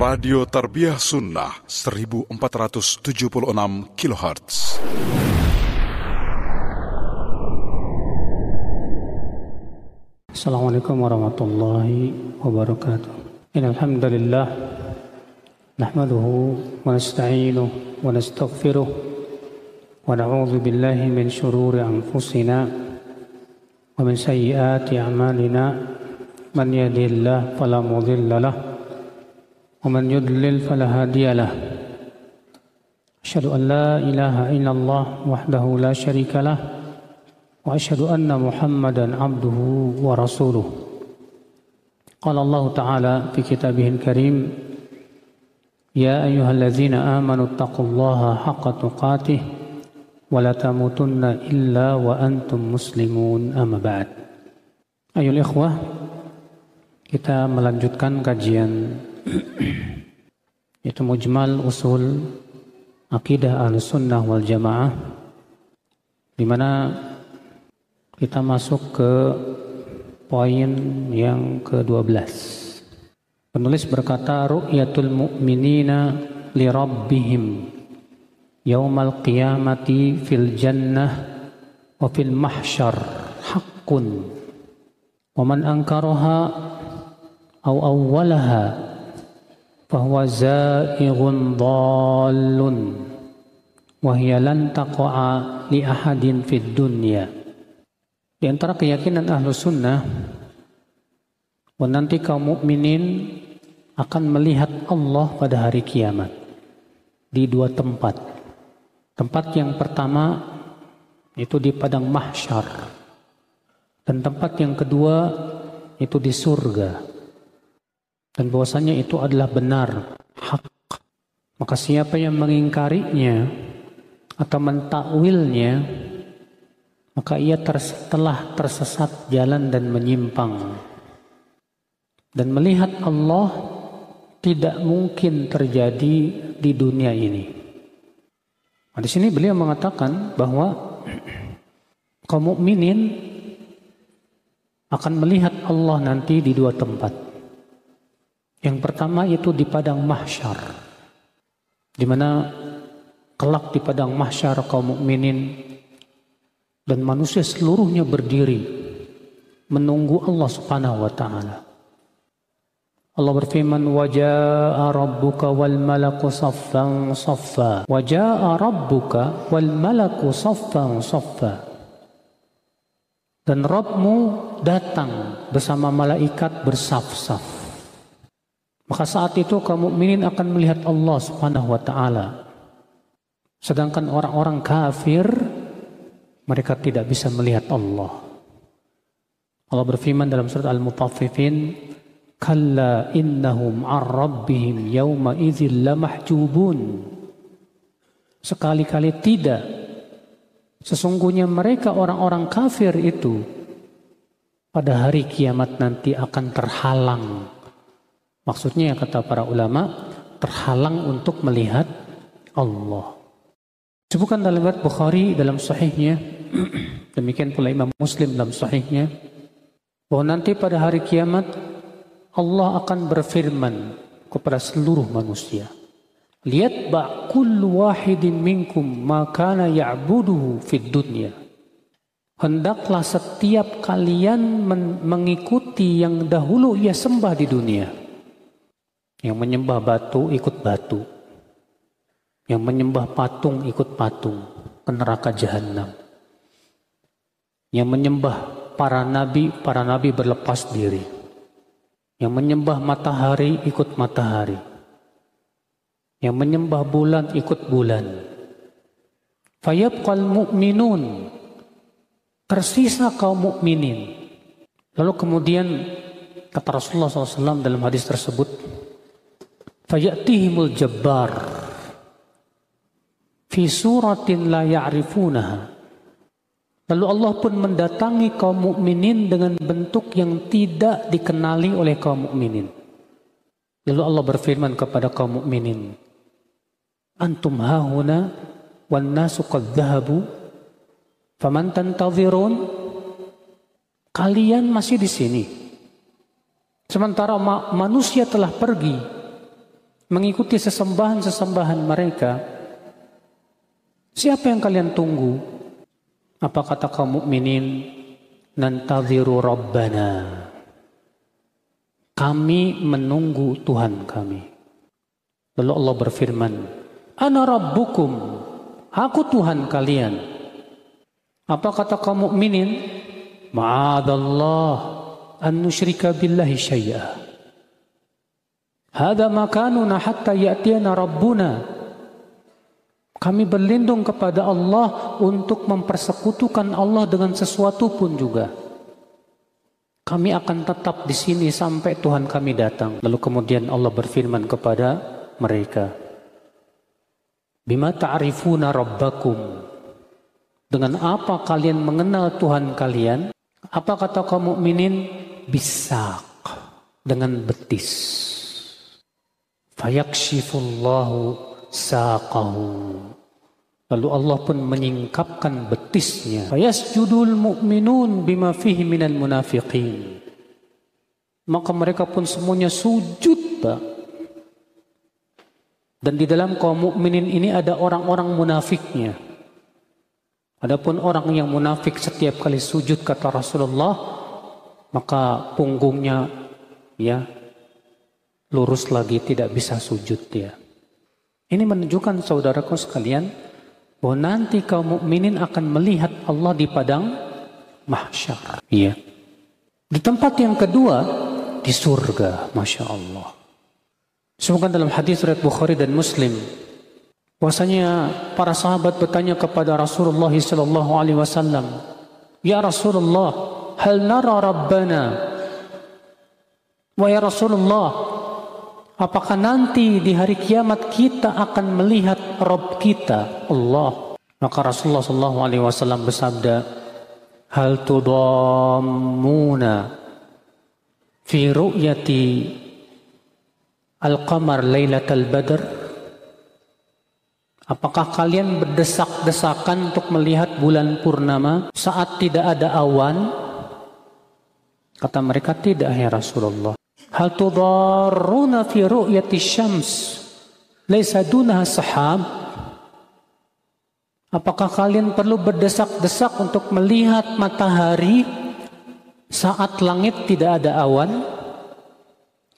Radio Tarbiyah Sunnah 1476 kHz. Assalamualaikum warahmatullahi wabarakatuh. Innalhamdulillah nahmaduhu wa nasta'inuhu wa nastaghfiruh wa na'udzu billahi min shururi anfusina wa min sayyiati a'malina man yahdihillahu fala mudilla lahu ومن يضلل فلا هادي له أشهد أن لا إله إلا الله وحده لا شريك له وأشهد أن محمدا عبده ورسوله قال الله تعالى في كتابه الكريم يا أيها الذين آمنوا اتقوا الله حق تقاته ولا تموتن إلا وأنتم مسلمون أما بعد أيها الإخوة kita melanjutkan kajian itu mujmal usul akidah al-sunnah wal jamaah di mana kita masuk ke poin yang ke-12 penulis berkata ru'yatul mu'minina li rabbihim yaumal qiyamati fil jannah wa fil mahsyar haqqun wa man ankaraha aw awwalaha فهو زائغ ضال وهي لن تقع لأحد في الدنيا di antara keyakinan ahlu sunnah bahwa nanti kaum mukminin akan melihat Allah pada hari kiamat di dua tempat. Tempat yang pertama itu di padang mahsyar dan tempat yang kedua itu di surga dan bahwasanya itu adalah benar, hak. Maka siapa yang mengingkarinya atau mentakwilnya, maka ia telah tersesat jalan dan menyimpang. Dan melihat Allah tidak mungkin terjadi di dunia ini. Nah, di sini beliau mengatakan bahwa kaum mukminin akan melihat Allah nanti di dua tempat. Yang pertama itu di padang mahsyar. Di mana kelak di padang mahsyar kaum mukminin dan manusia seluruhnya berdiri menunggu Allah Subhanahu wa taala. Allah berfirman wajaa rabbuka wal malaku saffan saffa wajaa rabbuka wal malaku saffan saffa dan Rabbmu datang bersama malaikat bersaf-saf maka saat itu kaum mukminin akan melihat Allah Subhanahu wa taala. Sedangkan orang-orang kafir mereka tidak bisa melihat Allah. Allah berfirman dalam surat Al-Mutaffifin, "Kalla innahum 'an rabbihim yawma idzil lamahjubun." Sekali-kali tidak. Sesungguhnya mereka orang-orang kafir itu pada hari kiamat nanti akan terhalang Maksudnya kata para ulama terhalang untuk melihat Allah. Sebutkan dalam riwayat Bukhari dalam sahihnya, demikian pula Imam Muslim dalam sahihnya, bahwa nanti pada hari kiamat Allah akan berfirman kepada seluruh manusia. Lihat ba kullu wahidin minkum ma kana ya'buduhu fid dunya. Hendaklah setiap kalian mengikuti yang dahulu ia sembah di dunia. Yang menyembah batu ikut batu. Yang menyembah patung ikut patung ke neraka jahanam. Yang menyembah para nabi, para nabi berlepas diri. Yang menyembah matahari ikut matahari. Yang menyembah bulan ikut bulan. Fayabqal mu'minun. Tersisa kaum mukminin. Lalu kemudian kata Rasulullah SAW dalam hadis tersebut, fayatihimul jabbar fi suratin la ya'rifunaha Lalu Allah pun mendatangi kaum mukminin dengan bentuk yang tidak dikenali oleh kaum mukminin. Lalu Allah berfirman kepada kaum mukminin, "Antum hahuna wan nasu qad dhahabu faman tantazirun?" Kalian masih di sini. Sementara manusia telah pergi mengikuti sesembahan-sesembahan mereka, siapa yang kalian tunggu? Apa kata kaum mukminin? Nantaziru Rabbana. Kami menunggu Tuhan kami. Lalu Allah berfirman, Ana Rabbukum. Aku Tuhan kalian. Apa kata kaum mukminin? Ma'adallah an nusyrika billahi syai'a. Hada makanuna hatta ya'tiyana rabbuna. Kami berlindung kepada Allah untuk mempersekutukan Allah dengan sesuatu pun juga. Kami akan tetap di sini sampai Tuhan kami datang. Lalu kemudian Allah berfirman kepada mereka. Bima ta'rifuna rabbakum. Dengan apa kalian mengenal Tuhan kalian? Apa kata kaum mukminin? Bisak. Dengan betis. Fayakshifullahu saqahu. Lalu Allah pun menyingkapkan betisnya. Fayasjudul mu'minun bima fihi minal munafiqin. Maka mereka pun semuanya sujud, Pak. Dan di dalam kaum mukminin ini ada orang-orang munafiknya. Adapun orang yang munafik setiap kali sujud kata Rasulullah, maka punggungnya ya lurus lagi tidak bisa sujud dia. Ini menunjukkan saudaraku sekalian bahwa nanti kaum mukminin akan melihat Allah di padang mahsyar. Iya. Di tempat yang kedua di surga, masya Allah. Semoga dalam hadis riwayat Bukhari dan Muslim bahwasanya para sahabat bertanya kepada Rasulullah sallallahu alaihi wasallam, "Ya Rasulullah, hal nara rabbana?" Wahai Rasulullah, Apakah nanti di hari kiamat kita akan melihat Rob kita, Allah? Maka Rasulullah Shallallahu Alaihi Wasallam bersabda, Hal tudammuna fi ru'yati al-qamar lailatul badr? Apakah kalian berdesak-desakan untuk melihat bulan purnama saat tidak ada awan? Kata mereka tidak ya Rasulullah. Hal tudarruna fi ru'yati syams laisa dunaha sahab Apakah kalian perlu berdesak-desak untuk melihat matahari saat langit tidak ada awan?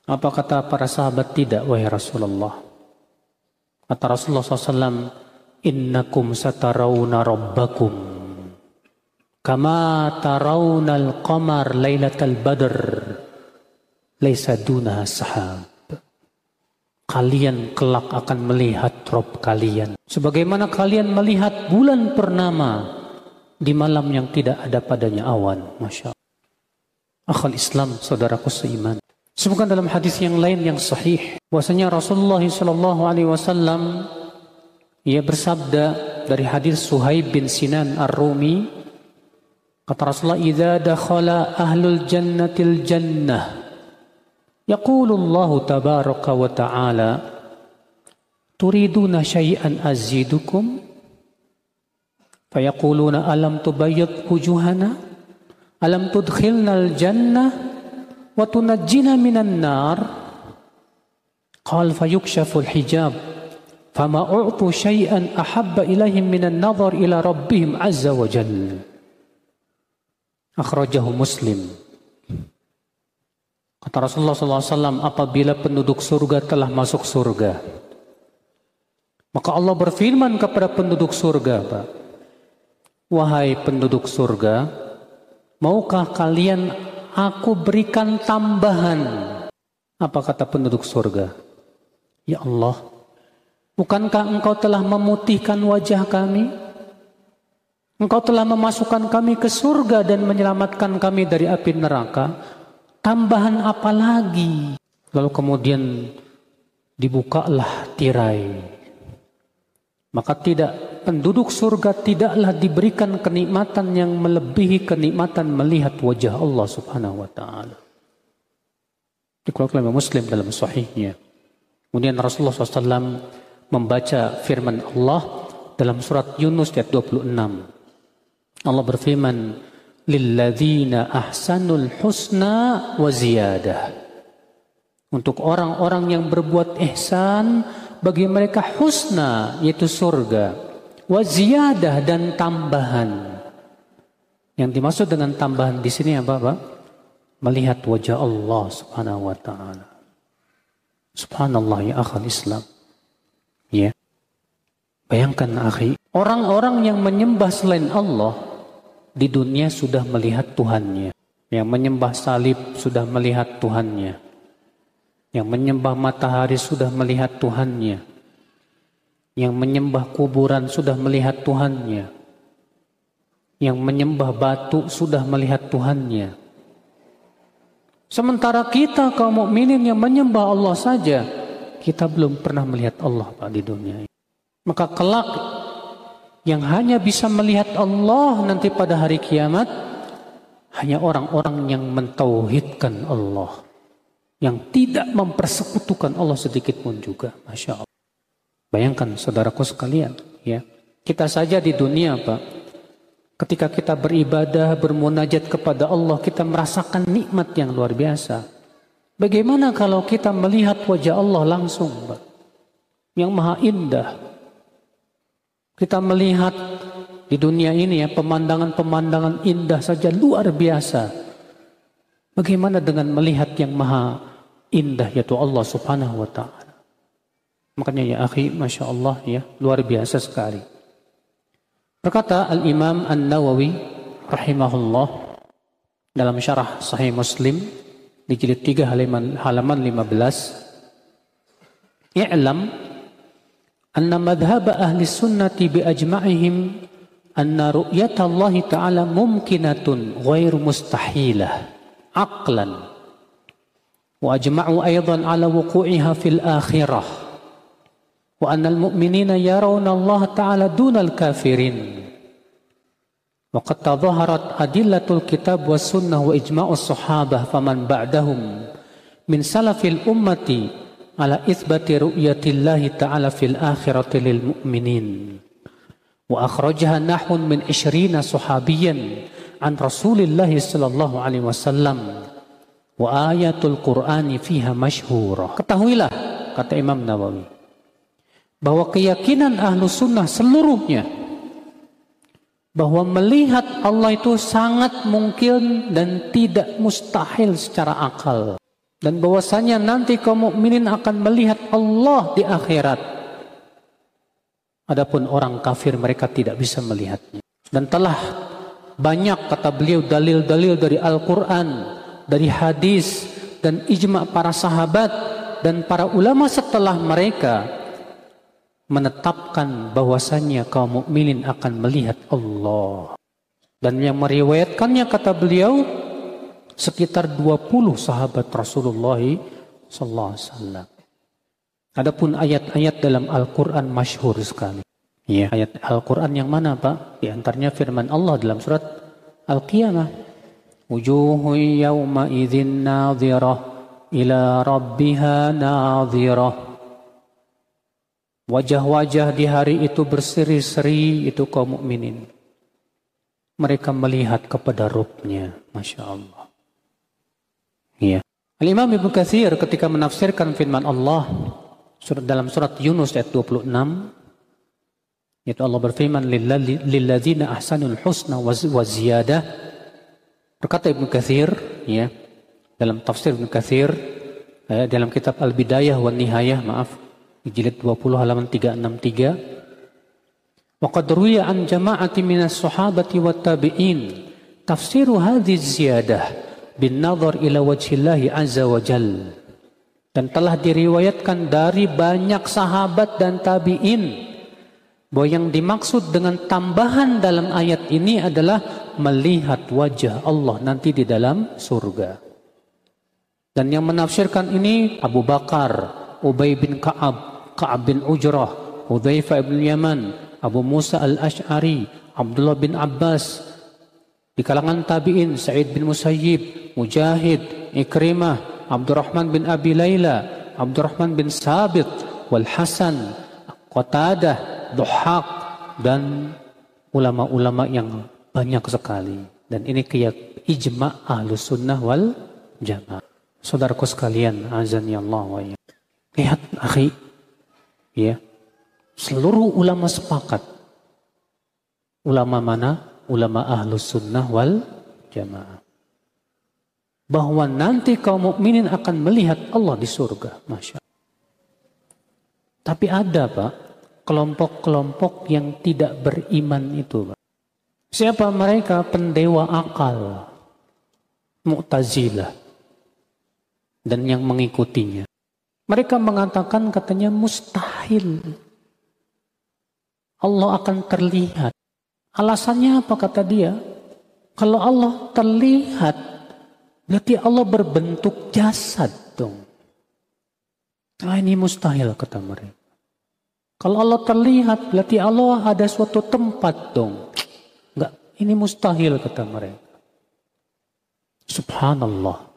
Apa kata para sahabat tidak, wahai Rasulullah? Kata Rasulullah SAW, Innakum satarawna rabbakum. Kama tarawnal qamar laylatal badr laisa duna sahab. Kalian kelak akan melihat Rob kalian. Sebagaimana kalian melihat bulan purnama di malam yang tidak ada padanya awan. Masya Allah. Akhal Islam, saudaraku seiman. Semoga dalam hadis yang lain yang sahih. Bahwasanya Rasulullah Shallallahu Alaihi Wasallam ia bersabda dari hadis Suhaib bin Sinan Ar-Rumi kata Rasulullah idza dakhala ahlul jannatil jannah يقول الله تبارك وتعالى تريدون شيئا أزيدكم؟ فيقولون ألم تبيض وجوهنا؟ ألم تدخلنا الجنة وتنجينا من النار؟ قال فيكشف الحجاب فما أعطوا شيئا أحب إليهم من النظر إلى ربهم عز وجل. أخرجه مسلم. Kata Rasulullah SAW, apabila penduduk surga telah masuk surga, maka Allah berfirman kepada penduduk surga, Pak, Wahai penduduk surga, maukah kalian aku berikan tambahan? Apa kata penduduk surga? Ya Allah, bukankah engkau telah memutihkan wajah kami? Engkau telah memasukkan kami ke surga dan menyelamatkan kami dari api neraka. Tambahan apa lagi? Lalu kemudian dibukalah tirai. Maka tidak penduduk surga tidaklah diberikan kenikmatan yang melebihi kenikmatan melihat wajah Allah Subhanahu wa taala. Dikeluarkan oleh Muslim dalam sahihnya. Kemudian Rasulullah SAW membaca firman Allah dalam surat Yunus ayat 26. Allah berfirman, lilladzina ahsanul husna wa ziyadah. Untuk orang-orang yang berbuat ihsan, bagi mereka husna, yaitu surga. Waziyadah dan tambahan. Yang dimaksud dengan tambahan di sini apa, Pak? Melihat wajah Allah subhanahu wa ta'ala. Subhanallah ya akhal Islam. Ya. Bayangkan akhi, orang-orang yang menyembah selain Allah di dunia sudah melihat Tuhannya. Yang menyembah salib sudah melihat Tuhannya. Yang menyembah matahari sudah melihat Tuhannya. Yang menyembah kuburan sudah melihat Tuhannya. Yang menyembah batu sudah melihat Tuhannya. Sementara kita kaum mukminin yang menyembah Allah saja, kita belum pernah melihat Allah Pak di dunia. Maka kelak yang hanya bisa melihat Allah nanti pada hari kiamat hanya orang-orang yang mentauhidkan Allah. Yang tidak mempersekutukan Allah sedikit pun juga. Masya Allah. Bayangkan saudaraku sekalian. ya Kita saja di dunia Pak. Ketika kita beribadah, bermunajat kepada Allah, kita merasakan nikmat yang luar biasa. Bagaimana kalau kita melihat wajah Allah langsung, Pak? Yang maha indah. Kita melihat di dunia ini ya pemandangan-pemandangan indah saja luar biasa. Bagaimana dengan melihat yang maha indah yaitu Allah Subhanahu wa taala. Makanya ya akhi, Masya Allah ya, luar biasa sekali. Berkata Al-Imam An-Nawawi rahimahullah dalam syarah Sahih Muslim di jilid 3 halaman halaman 15 I'lam anna madhhab ahli sunnati bi ajma'ihim anna Allah ta'ala mumkinatun ghairu mustahilah aqlan wa ajma'u aydan ala wuqu'iha fil akhirah wa anna al-mu'minina yarawna Allah ta'ala dunal kafirin wa qad tadhaharat adillatul kitab was sunnah wa ijma'us sahabah ala isbati ru'yatillahi ta'ala fil akhirati lil mu'minin. Wa akhrajaha nahun min ishrina suhabiyan an Rasulillahi sallallahu alaihi wasallam. Wa ayatul Qur'ani fiha masyhurah. Ketahuilah kata Imam Nawawi bahwa keyakinan ahlu sunnah seluruhnya bahwa melihat Allah itu sangat mungkin dan tidak mustahil secara akal dan bahwasanya nanti kaum mukminin akan melihat Allah di akhirat Adapun orang kafir mereka tidak bisa melihatnya. Dan telah banyak kata beliau dalil-dalil dari Al-Quran, dari hadis, dan ijma para sahabat, dan para ulama setelah mereka menetapkan bahwasannya kaum mukminin akan melihat Allah. Dan yang meriwayatkannya kata beliau sekitar 20 sahabat Rasulullah sallallahu alaihi wasallam. Adapun ayat-ayat dalam Al-Quran masyhur sekali. Ya, ayat Al-Quran yang mana Pak? Di antaranya firman Allah dalam surat Al-Qiyamah. Wujuhu yawma idhin nadhirah ila rabbiha nadhirah. Wajah-wajah di hari itu berseri-seri itu kaum mukminin. Mereka melihat kepada rupnya. Masya Allah. Ya. Al-Imam Ibnu Katsir ketika menafsirkan firman Allah Surat dalam surat Yunus ayat 26 yaitu Allah berfirman lilladzina ahsanul husna wa ziyadah berkata Ibnu Katsir ya dalam tafsir Ibnu Katsir ya, dalam kitab Al-Bidayah wa Nihayah maaf di jilid 20 halaman 363 wa qad ruwiya an jama'ati minas sahabati wat tabi'in tafsiru hadhihi ziyadah bin nazar ila wajhillahi azza wa jalla dan telah diriwayatkan dari banyak sahabat dan tabi'in bahwa yang dimaksud dengan tambahan dalam ayat ini adalah melihat wajah Allah nanti di dalam surga. Dan yang menafsirkan ini Abu Bakar, Ubay bin Ka'ab, Ka'ab bin Ujrah, Hudzaifah bin Yaman, Abu Musa al-Ash'ari, Abdullah bin Abbas, di kalangan tabi'in Sa'id bin Musayyib, Mujahid, Ikrimah, Abdurrahman bin Abi Layla, Abdurrahman bin Sabit, Wal Hasan, Qatadah, Duhaq, dan ulama-ulama yang banyak sekali. Dan ini kayak ijma ahlu sunnah wal jamaah. Saudaraku sekalian, azan ya Allah wa ya. Lihat, akhi, ya, seluruh ulama sepakat. Ulama mana? Ulama ahlus sunnah wal jamaah. Bahwa nanti kaum mukminin akan melihat Allah di surga. Masya Tapi ada Pak, kelompok-kelompok yang tidak beriman itu Pak. Siapa mereka? Pendewa akal. Mu'tazilah. Dan yang mengikutinya. Mereka mengatakan katanya mustahil. Allah akan terlihat. Alasannya apa kata dia? Kalau Allah terlihat, berarti Allah berbentuk jasad dong. Nah ini mustahil kata mereka. Kalau Allah terlihat, berarti Allah ada suatu tempat dong. Enggak, ini mustahil kata mereka. Subhanallah.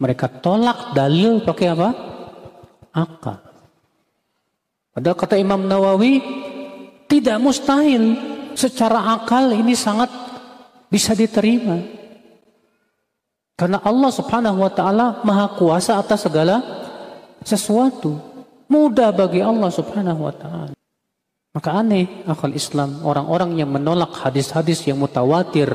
Mereka tolak dalil pakai apa? Akal. Padahal kata Imam Nawawi, tidak mustahil secara akal ini sangat bisa diterima. Karena Allah Subhanahu wa taala Maha Kuasa atas segala sesuatu. Mudah bagi Allah Subhanahu wa taala. Maka aneh akal Islam orang-orang yang menolak hadis-hadis yang mutawatir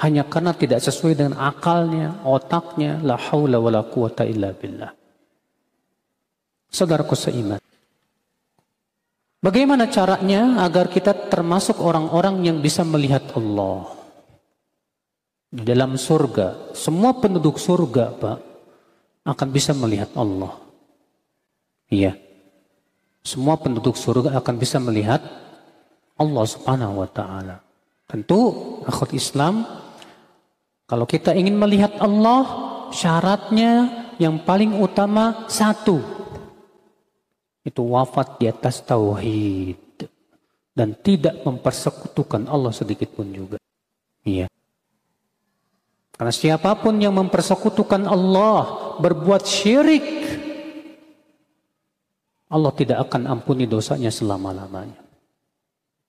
hanya karena tidak sesuai dengan akalnya, otaknya, la haula wala quwata illa billah. Saudaraku seiman. Bagaimana caranya agar kita termasuk orang-orang yang bisa melihat Allah? Di dalam surga, semua penduduk surga, Pak, akan bisa melihat Allah. Iya. Semua penduduk surga akan bisa melihat Allah Subhanahu wa taala. Tentu akhwat Islam kalau kita ingin melihat Allah, syaratnya yang paling utama satu, itu wafat di atas tauhid dan tidak mempersekutukan Allah sedikit pun juga. Iya. Karena siapa pun yang mempersekutukan Allah berbuat syirik Allah tidak akan ampuni dosanya selama-lamanya.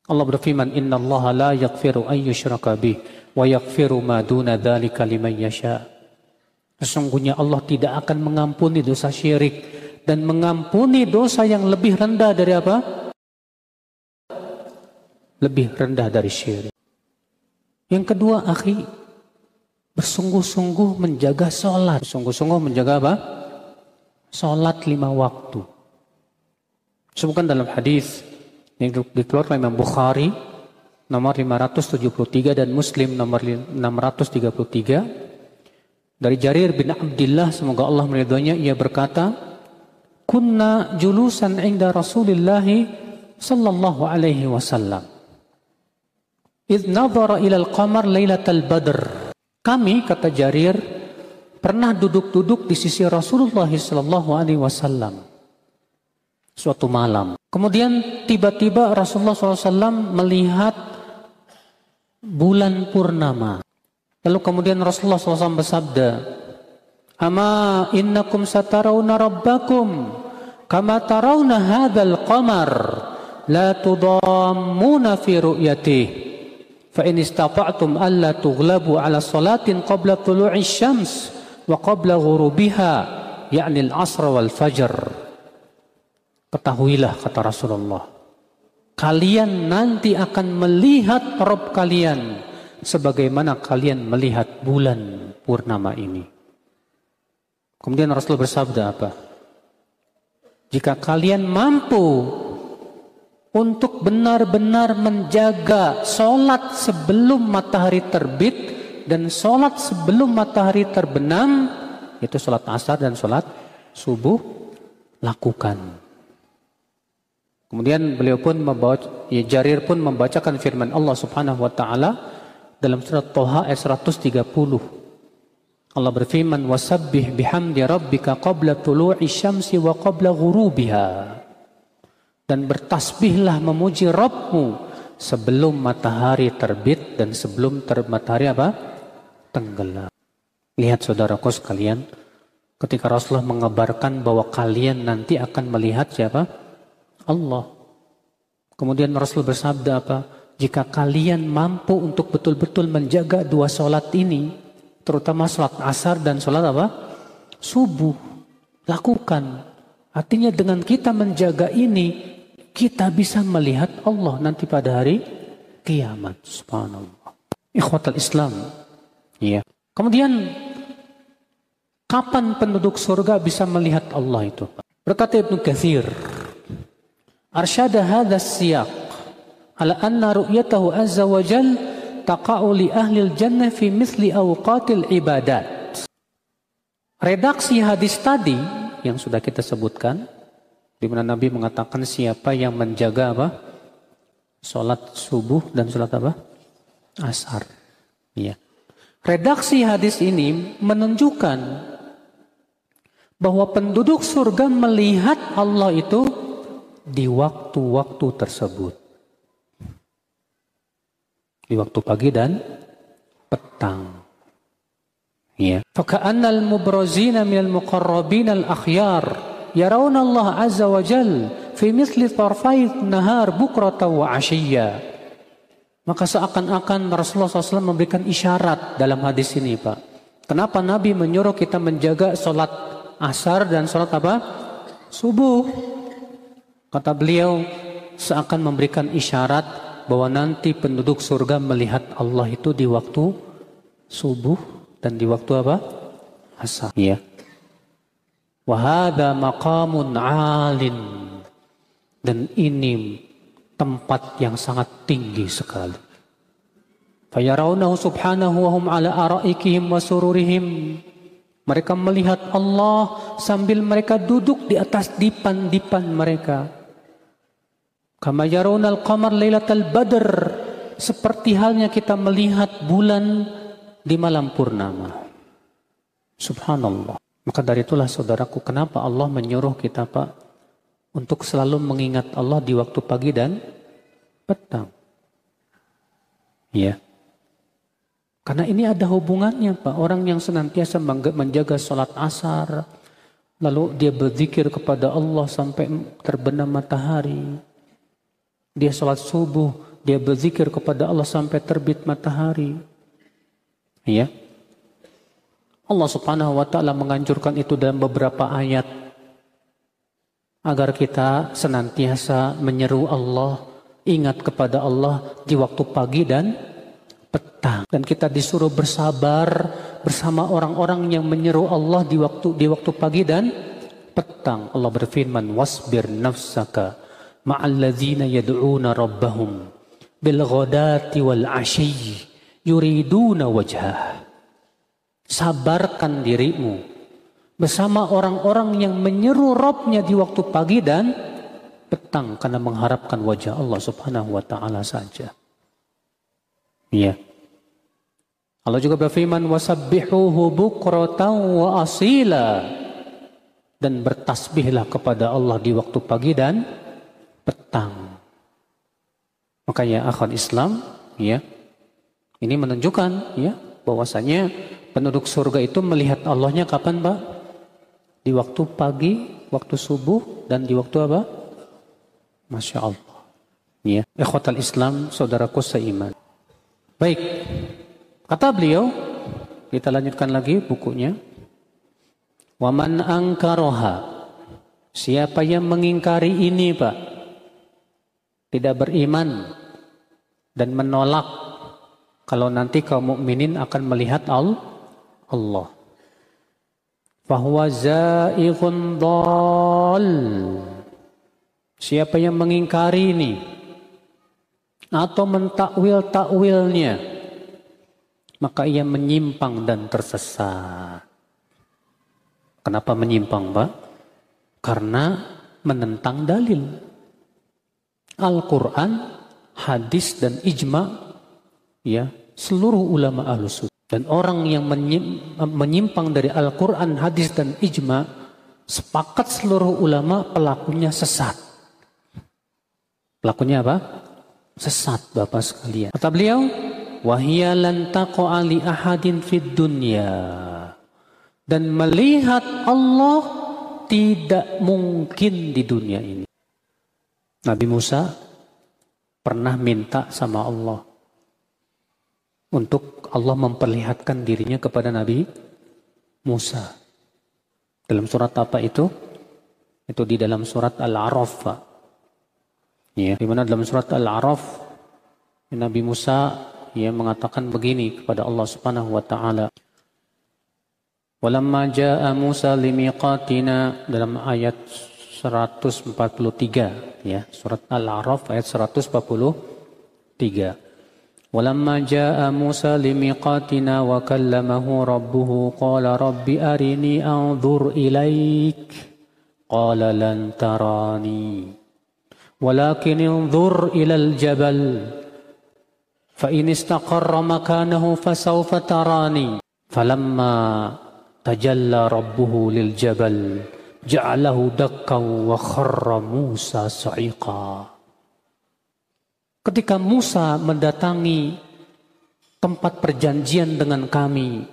Allah berfirman, "Inna Allah la yaghfiru an yushraka bih wa yaghfiru ma duna dzalika liman yasha." Sesungguhnya Allah tidak akan mengampuni dosa syirik dan mengampuni dosa yang lebih rendah dari apa? Lebih rendah dari syirik. Yang kedua, akhi, bersungguh-sungguh menjaga sholat. Bersungguh-sungguh menjaga apa? Sholat lima waktu. Sebutkan dalam hadis yang dikeluarkan Imam Bukhari nomor 573 dan Muslim nomor 633 dari Jarir bin Abdullah semoga Allah meridhoinya ia berkata kunna julusan inda Rasulillah sallallahu alaihi wasallam. Idh nadhara ila al-qamar lailatal badr. Kami kata Jarir pernah duduk-duduk di sisi Rasulullah sallallahu alaihi wasallam suatu malam. Kemudian tiba-tiba Rasulullah SAW melihat bulan purnama. Lalu kemudian Rasulullah SAW bersabda, Ama innakum satarawna rabbakum kama tarawna hadzal qamar la tudammuna fi ru'yatih. Fa in istata'tum alla tughlabu ala salatin qabla tulu'i syams wa qabla ghurubiha yakni al-asr wal fajr. Ketahuilah kata Rasulullah kalian nanti akan melihat Rob kalian sebagaimana kalian melihat bulan purnama ini Kemudian Rasul bersabda apa? Jika kalian mampu untuk benar-benar menjaga sholat sebelum matahari terbit dan sholat sebelum matahari terbenam, itu sholat asar dan sholat subuh, lakukan. Kemudian beliau pun membawa, ya Jarir pun membacakan firman Allah Subhanahu wa taala dalam surat Toha ayat 130. Allah berfirman wasabbih bihamdi rabbika qabla tulu'i syamsi wa qabla ghurubiha. Dan bertasbihlah memuji Rabbmu sebelum matahari terbit dan sebelum ter matahari apa? Tenggelam. Lihat saudaraku sekalian ketika Rasulullah mengabarkan bahwa kalian nanti akan melihat siapa? Allah. Kemudian Rasul bersabda apa? Jika kalian mampu untuk betul-betul menjaga dua solat ini terutama sholat asar dan sholat apa? subuh. Lakukan. Artinya dengan kita menjaga ini, kita bisa melihat Allah nanti pada hari kiamat. Subhanallah. Ikhwatal Islam. Ya. Kemudian, kapan penduduk surga bisa melihat Allah itu? Berkata Ibnu Kathir, Arsyada hadha siyaq ala anna ru'yatahu azza wa jal taqa'u li ahli jannah fi misli awqatil ibadat. Redaksi hadis tadi yang sudah kita sebutkan, di mana Nabi mengatakan siapa yang menjaga apa? Sholat subuh dan sholat apa? Asar. Ya. Redaksi hadis ini menunjukkan bahwa penduduk surga melihat Allah itu di waktu-waktu tersebut di waktu pagi dan petang. Ya. Faka'annal mubrazina minal muqarrabin al-akhyar yarawna Allah azza wa jal fi misli tarfait nahar bukrata wa ashiyya. Maka seakan-akan Rasulullah SAW memberikan isyarat dalam hadis ini Pak. Kenapa Nabi menyuruh kita menjaga sholat asar dan sholat apa? Subuh. Kata beliau seakan memberikan isyarat bahwa nanti penduduk surga melihat Allah itu di waktu subuh dan di waktu apa? Asar. Ya. Wahada maqamun alin. Dan ini tempat yang sangat tinggi sekali. Fayarawnahu subhanahu wa hum ala araikihim wa sururihim. Mereka melihat Allah sambil mereka duduk di atas dipan-dipan mereka. Kama yarawna al-qamar lailatal badr. Seperti halnya kita melihat bulan di malam purnama. Subhanallah. Maka dari itulah saudaraku kenapa Allah menyuruh kita Pak untuk selalu mengingat Allah di waktu pagi dan petang. Ya. Karena ini ada hubungannya Pak. Orang yang senantiasa menjaga sholat asar. Lalu dia berzikir kepada Allah sampai terbenam matahari. Dia sholat subuh. Dia berzikir kepada Allah sampai terbit matahari. Ya. Allah Subhanahu wa taala menganjurkan itu dalam beberapa ayat agar kita senantiasa menyeru Allah, ingat kepada Allah di waktu pagi dan petang. Dan kita disuruh bersabar bersama orang-orang yang menyeru Allah di waktu di waktu pagi dan petang. Allah berfirman, "Wasbir nafsaka ma'alladzina yad'una rabbahum bil ghadati wal 'ashyi." yuriduna wajah. Sabarkan dirimu bersama orang-orang yang menyeru Robnya di waktu pagi dan petang karena mengharapkan wajah Allah Subhanahu wa taala saja. Iya. Allah juga berfirman wasabbihuhu bukratan wa asila dan bertasbihlah kepada Allah di waktu pagi dan petang. Makanya akhwan Islam, ya, ini menunjukkan ya bahwasanya penduduk surga itu melihat Allahnya kapan, Pak? Di waktu pagi, waktu subuh dan di waktu apa? Masya Allah. Ya, ikhwatal Islam, saudaraku seiman. Baik. Kata beliau, kita lanjutkan lagi bukunya. Waman angkaroha. Siapa yang mengingkari ini, Pak? Tidak beriman dan menolak kalau nanti kaum mukminin akan melihat Allah. Bahwa zaighun dal. Siapa yang mengingkari ini atau mentakwil-takwilnya maka ia menyimpang dan tersesat. Kenapa menyimpang, Pak? Karena menentang dalil. Al-Quran, hadis dan ijma ya seluruh ulama ahlus dan orang yang menyimpang dari Al-Quran, hadis dan ijma sepakat seluruh ulama pelakunya sesat. Pelakunya apa? Sesat Bapak sekalian. Kata beliau, wahia lan ali ahadin fid dunya. Dan melihat Allah tidak mungkin di dunia ini. Nabi Musa pernah minta sama Allah untuk Allah memperlihatkan dirinya kepada Nabi Musa. Dalam surat apa itu? Itu di dalam surat Al-A'raf. Ya, di mana dalam surat Al-A'raf Nabi Musa ya mengatakan begini kepada Allah Subhanahu wa taala. Walamma jaa Musa limiqatina dalam ayat 143 ya, surat Al-A'raf ayat 143. ولما جاء موسى لميقاتنا وكلمه ربه قال رب أرني أنظر إليك قال لن تراني ولكن انظر إلى الجبل فإن استقر مكانه فسوف تراني فلما تجلى ربه ja'alahu dakkan wa kharra Musa sa'iqa. Ketika Musa mendatangi tempat perjanjian dengan kami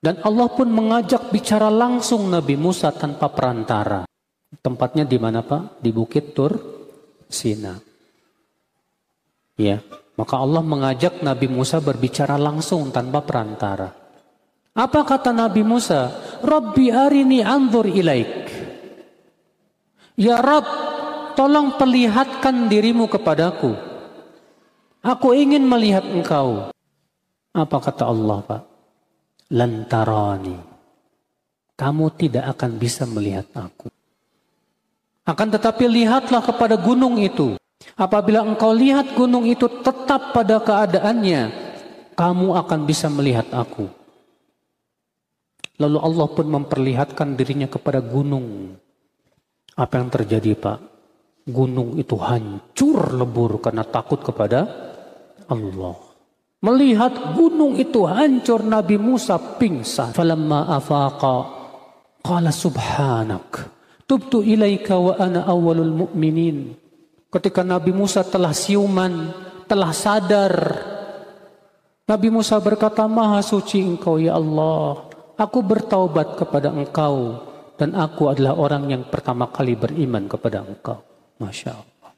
dan Allah pun mengajak bicara langsung Nabi Musa tanpa perantara. Tempatnya di mana Pak? Di Bukit Tur Sina. Ya, maka Allah mengajak Nabi Musa berbicara langsung tanpa perantara. Apa kata Nabi Musa? Rabbi arini anzur ilaik. Ya Rabb, tolong perlihatkan dirimu kepadaku. Aku ingin melihat engkau. Apa kata Allah, Pak? Lantarani. Kamu tidak akan bisa melihat aku. Akan tetapi lihatlah kepada gunung itu. Apabila engkau lihat gunung itu tetap pada keadaannya, kamu akan bisa melihat aku. Lalu Allah pun memperlihatkan dirinya kepada gunung. Apa yang terjadi, Pak? gunung itu hancur lebur karena takut kepada Allah. Melihat gunung itu hancur Nabi Musa pingsan. Falamma afaqa qala subhanak tubtu ilaika wa ana awwalul mu'minin. Ketika Nabi Musa telah siuman, telah sadar, Nabi Musa berkata, Maha suci engkau ya Allah. Aku bertaubat kepada engkau dan aku adalah orang yang pertama kali beriman kepada engkau. Masya Allah.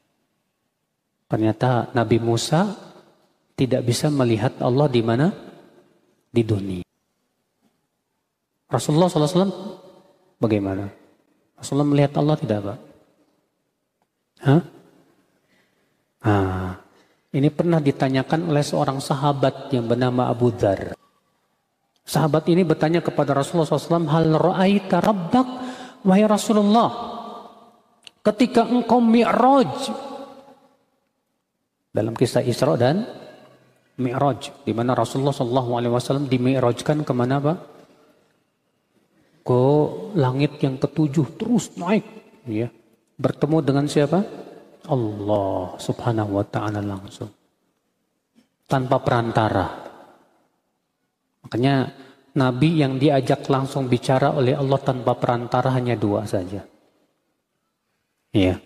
Ternyata Nabi Musa tidak bisa melihat Allah di mana? Di dunia. Rasulullah SAW bagaimana? Rasulullah melihat Allah tidak Pak? Hah? Ah, ini pernah ditanyakan oleh seorang sahabat yang bernama Abu Dhar. Sahabat ini bertanya kepada Rasulullah SAW, Hal ra'aita rabbak? Wahai Rasulullah, ketika engkau mi'raj dalam kisah Isra dan Mi'raj di mana Rasulullah Wasallam dimi'rajkan ke mana pak? Ke langit yang ketujuh terus naik, ya bertemu dengan siapa? Allah Subhanahu Wa Taala langsung tanpa perantara. Makanya Nabi yang diajak langsung bicara oleh Allah tanpa perantara hanya dua saja. Iya.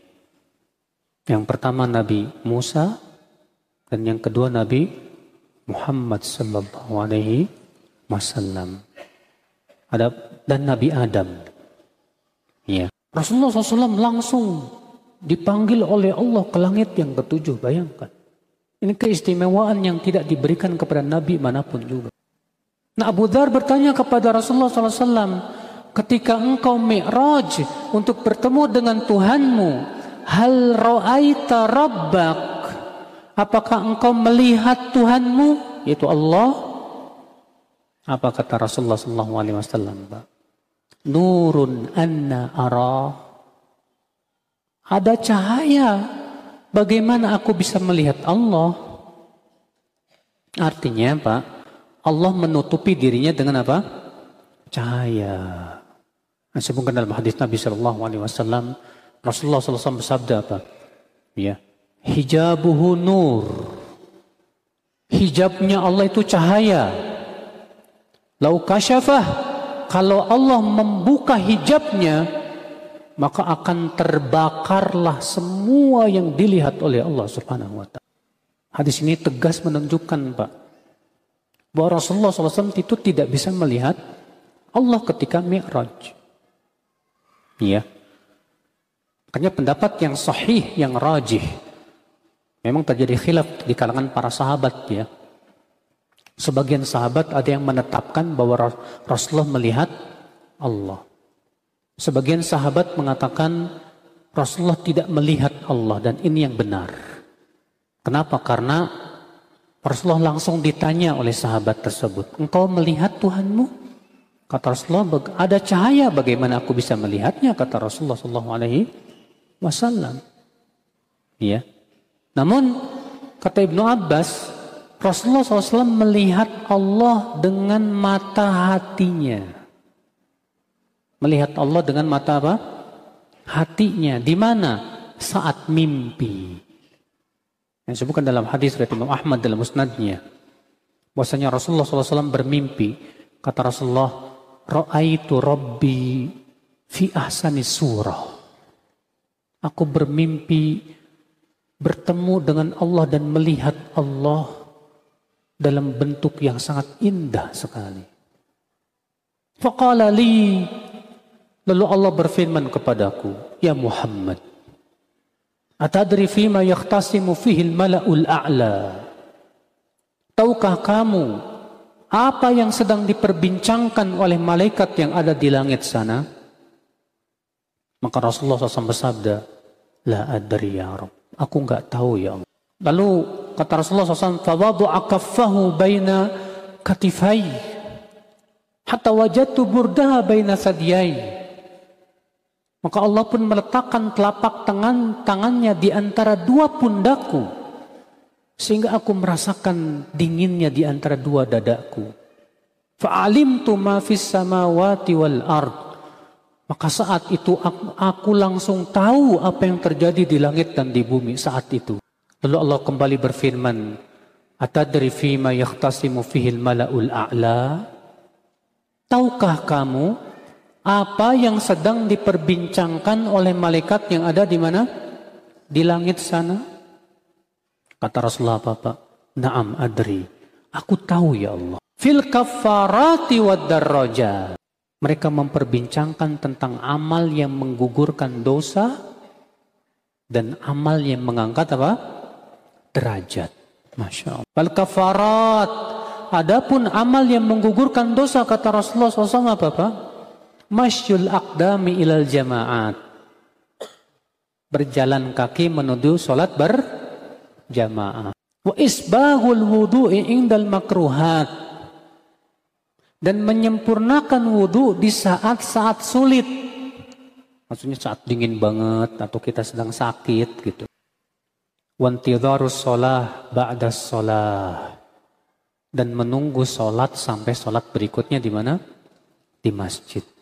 Yang pertama Nabi Musa dan yang kedua Nabi Muhammad sallallahu alaihi wasallam. Ada dan Nabi Adam. Iya. Rasulullah SAW langsung dipanggil oleh Allah ke langit yang ketujuh. Bayangkan. Ini keistimewaan yang tidak diberikan kepada Nabi mana pun juga. Nah Abu Dhar bertanya kepada Rasulullah SAW, ketika engkau mi'raj untuk bertemu dengan Tuhanmu hal ra'aita rabbak? Apakah engkau melihat Tuhanmu? Yaitu Allah. Apa kata Rasulullah wasallam nurun anna ara. Ada cahaya. Bagaimana aku bisa melihat Allah? Artinya Pak Allah menutupi dirinya dengan apa cahaya Disebutkan dalam hadis Nabi Shallallahu Alaihi Wasallam, Rasulullah SAW bersabda apa? Ya, hijabuhu nur. Hijabnya Allah itu cahaya. Lau kasyafah, kalau Allah membuka hijabnya, maka akan terbakarlah semua yang dilihat oleh Allah Subhanahu wa taala. Hadis ini tegas menunjukkan, Pak, bahwa Rasulullah SAW itu tidak bisa melihat Allah ketika Mi'raj. Iya. Makanya pendapat yang sahih, yang rajih. Memang terjadi khilaf di kalangan para sahabat ya. Sebagian sahabat ada yang menetapkan bahwa Rasulullah melihat Allah. Sebagian sahabat mengatakan Rasulullah tidak melihat Allah dan ini yang benar. Kenapa? Karena Rasulullah langsung ditanya oleh sahabat tersebut, engkau melihat Tuhanmu? Kata Rasulullah, ada cahaya bagaimana aku bisa melihatnya? Kata Rasulullah Shallallahu Alaihi Wasallam. Ya. Namun kata Ibnu Abbas, Rasulullah SAW melihat Allah dengan mata hatinya. Melihat Allah dengan mata apa? Hatinya. Di mana? Saat mimpi. Yang disebutkan dalam hadis dari Imam Ahmad dalam musnadnya. Bahwasanya Rasulullah SAW bermimpi. Kata Rasulullah, Ra'aitu Rabbi fi ahsani surah. Aku bermimpi bertemu dengan Allah dan melihat Allah dalam bentuk yang sangat indah sekali. Faqala li Lalu Allah berfirman kepadaku, Ya Muhammad, Atadri fima yakhtasimu fihil mala'ul a'la. Tahukah kamu apa yang sedang diperbincangkan oleh malaikat yang ada di langit sana? Maka Rasulullah SAW bersabda, La adri ya Rabb. Aku enggak tahu ya Allah. Lalu kata Rasulullah SAW, Fawadu'a kaffahu baina katifai. Hatta wajatu burdaha baina sadiyai. Maka Allah pun meletakkan telapak tangan tangannya di antara dua pundaku. Sehingga aku merasakan dinginnya di antara dua dadaku. Fa'alim tu ma fis samawati wal ard. Maka saat itu aku, aku langsung tahu apa yang terjadi di langit dan di bumi saat itu. Lalu Allah kembali berfirman, Atadri fima yakhtasimu fihil mala'ul a'la? Tahukah kamu apa yang sedang diperbincangkan oleh malaikat yang ada di mana? Di langit sana? Kata Rasulullah apa, Naam adri. Aku tahu ya Allah. Fil kafarati wad darajat. Mereka memperbincangkan tentang amal yang menggugurkan dosa dan amal yang mengangkat apa? derajat. Masya Allah. Bal kafarat. Adapun amal yang menggugurkan dosa kata Rasulullah SAW apa Pak? Masyul akdami ilal jamaat. Berjalan kaki menuju sholat berjamaah. Wa isbahul wudu'i indal makruhat. Dan menyempurnakan wudhu di saat-saat sulit. Maksudnya saat dingin banget atau kita sedang sakit gitu. Wantidharus sholah ba'das sholah. Dan menunggu sholat sampai sholat berikutnya di mana? Di masjid.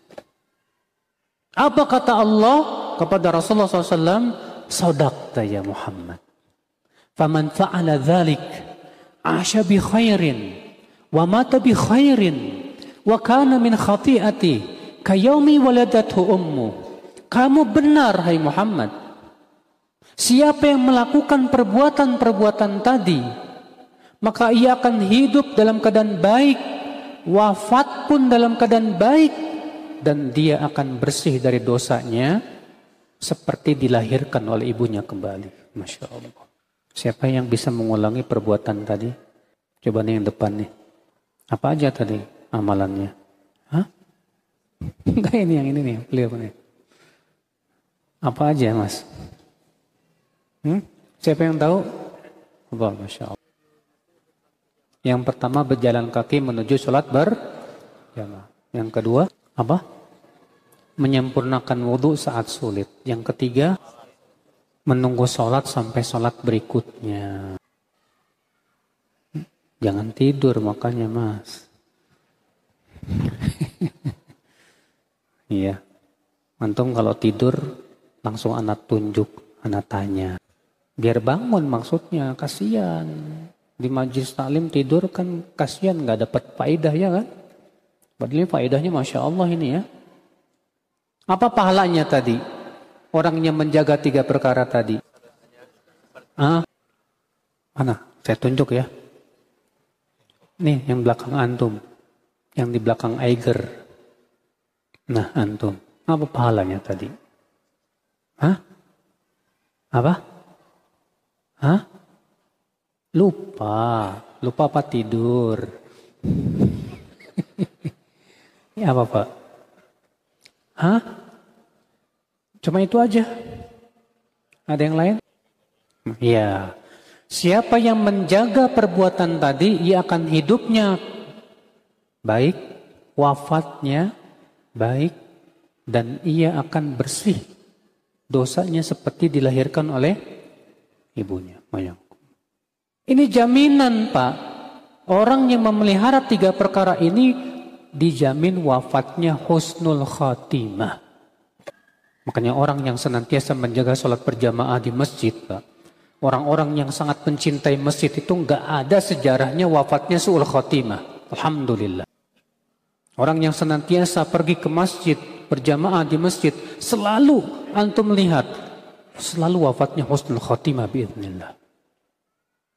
Apa kata Allah kepada Rasulullah SAW? Sadaqta ya Muhammad. Faman fa'ala dhalik asha bi khairin wa mata bi khairin wa kana min khati'ati kayaumi waladathu ummu. Kamu benar hai Muhammad. Siapa yang melakukan perbuatan-perbuatan tadi, maka ia akan hidup dalam keadaan baik, wafat pun dalam keadaan baik, dan dia akan bersih dari dosanya seperti dilahirkan oleh ibunya kembali. Masya Allah. Siapa yang bisa mengulangi perbuatan tadi? Coba nih yang depan nih. Apa aja tadi amalannya? Hah? Enggak ini yang ini nih, beliau nih. Apa aja mas? Hmm? Siapa yang tahu? Allah, Masya Allah. Yang pertama berjalan kaki menuju sholat berjamaah. Yang kedua apa? Menyempurnakan wudhu saat sulit. Yang ketiga menunggu sholat sampai sholat berikutnya. Jangan tidur makanya mas. Iya. Antum kalau tidur langsung anak tunjuk, anak tanya. Biar bangun maksudnya, kasihan. Di majlis taklim tidur kan kasihan nggak dapat faedah ya kan? Padahal faedahnya Masya Allah ini ya. Apa pahalanya tadi? Orang yang menjaga tiga perkara tadi. Ah, mana? Saya tunjuk ya. Nih yang belakang antum. Yang di belakang Eiger. Nah antum. Apa pahalanya tadi? Hah? Apa? Hah? Lupa. Lupa apa tidur? Ini apa Pak? Hah? Cuma itu aja. Ada yang lain? Ya. Siapa yang menjaga perbuatan tadi, ia akan hidupnya baik, wafatnya baik, dan ia akan bersih. Dosanya seperti dilahirkan oleh ibunya. Ini jaminan Pak. Orang yang memelihara tiga perkara ini dijamin wafatnya husnul khatimah. Makanya orang yang senantiasa menjaga sholat berjamaah di masjid, Pak. Orang-orang yang sangat mencintai masjid itu nggak ada sejarahnya wafatnya su'ul khatimah. Alhamdulillah. Orang yang senantiasa pergi ke masjid, berjamaah di masjid, selalu antum melihat, selalu wafatnya husnul khatimah biiznillah.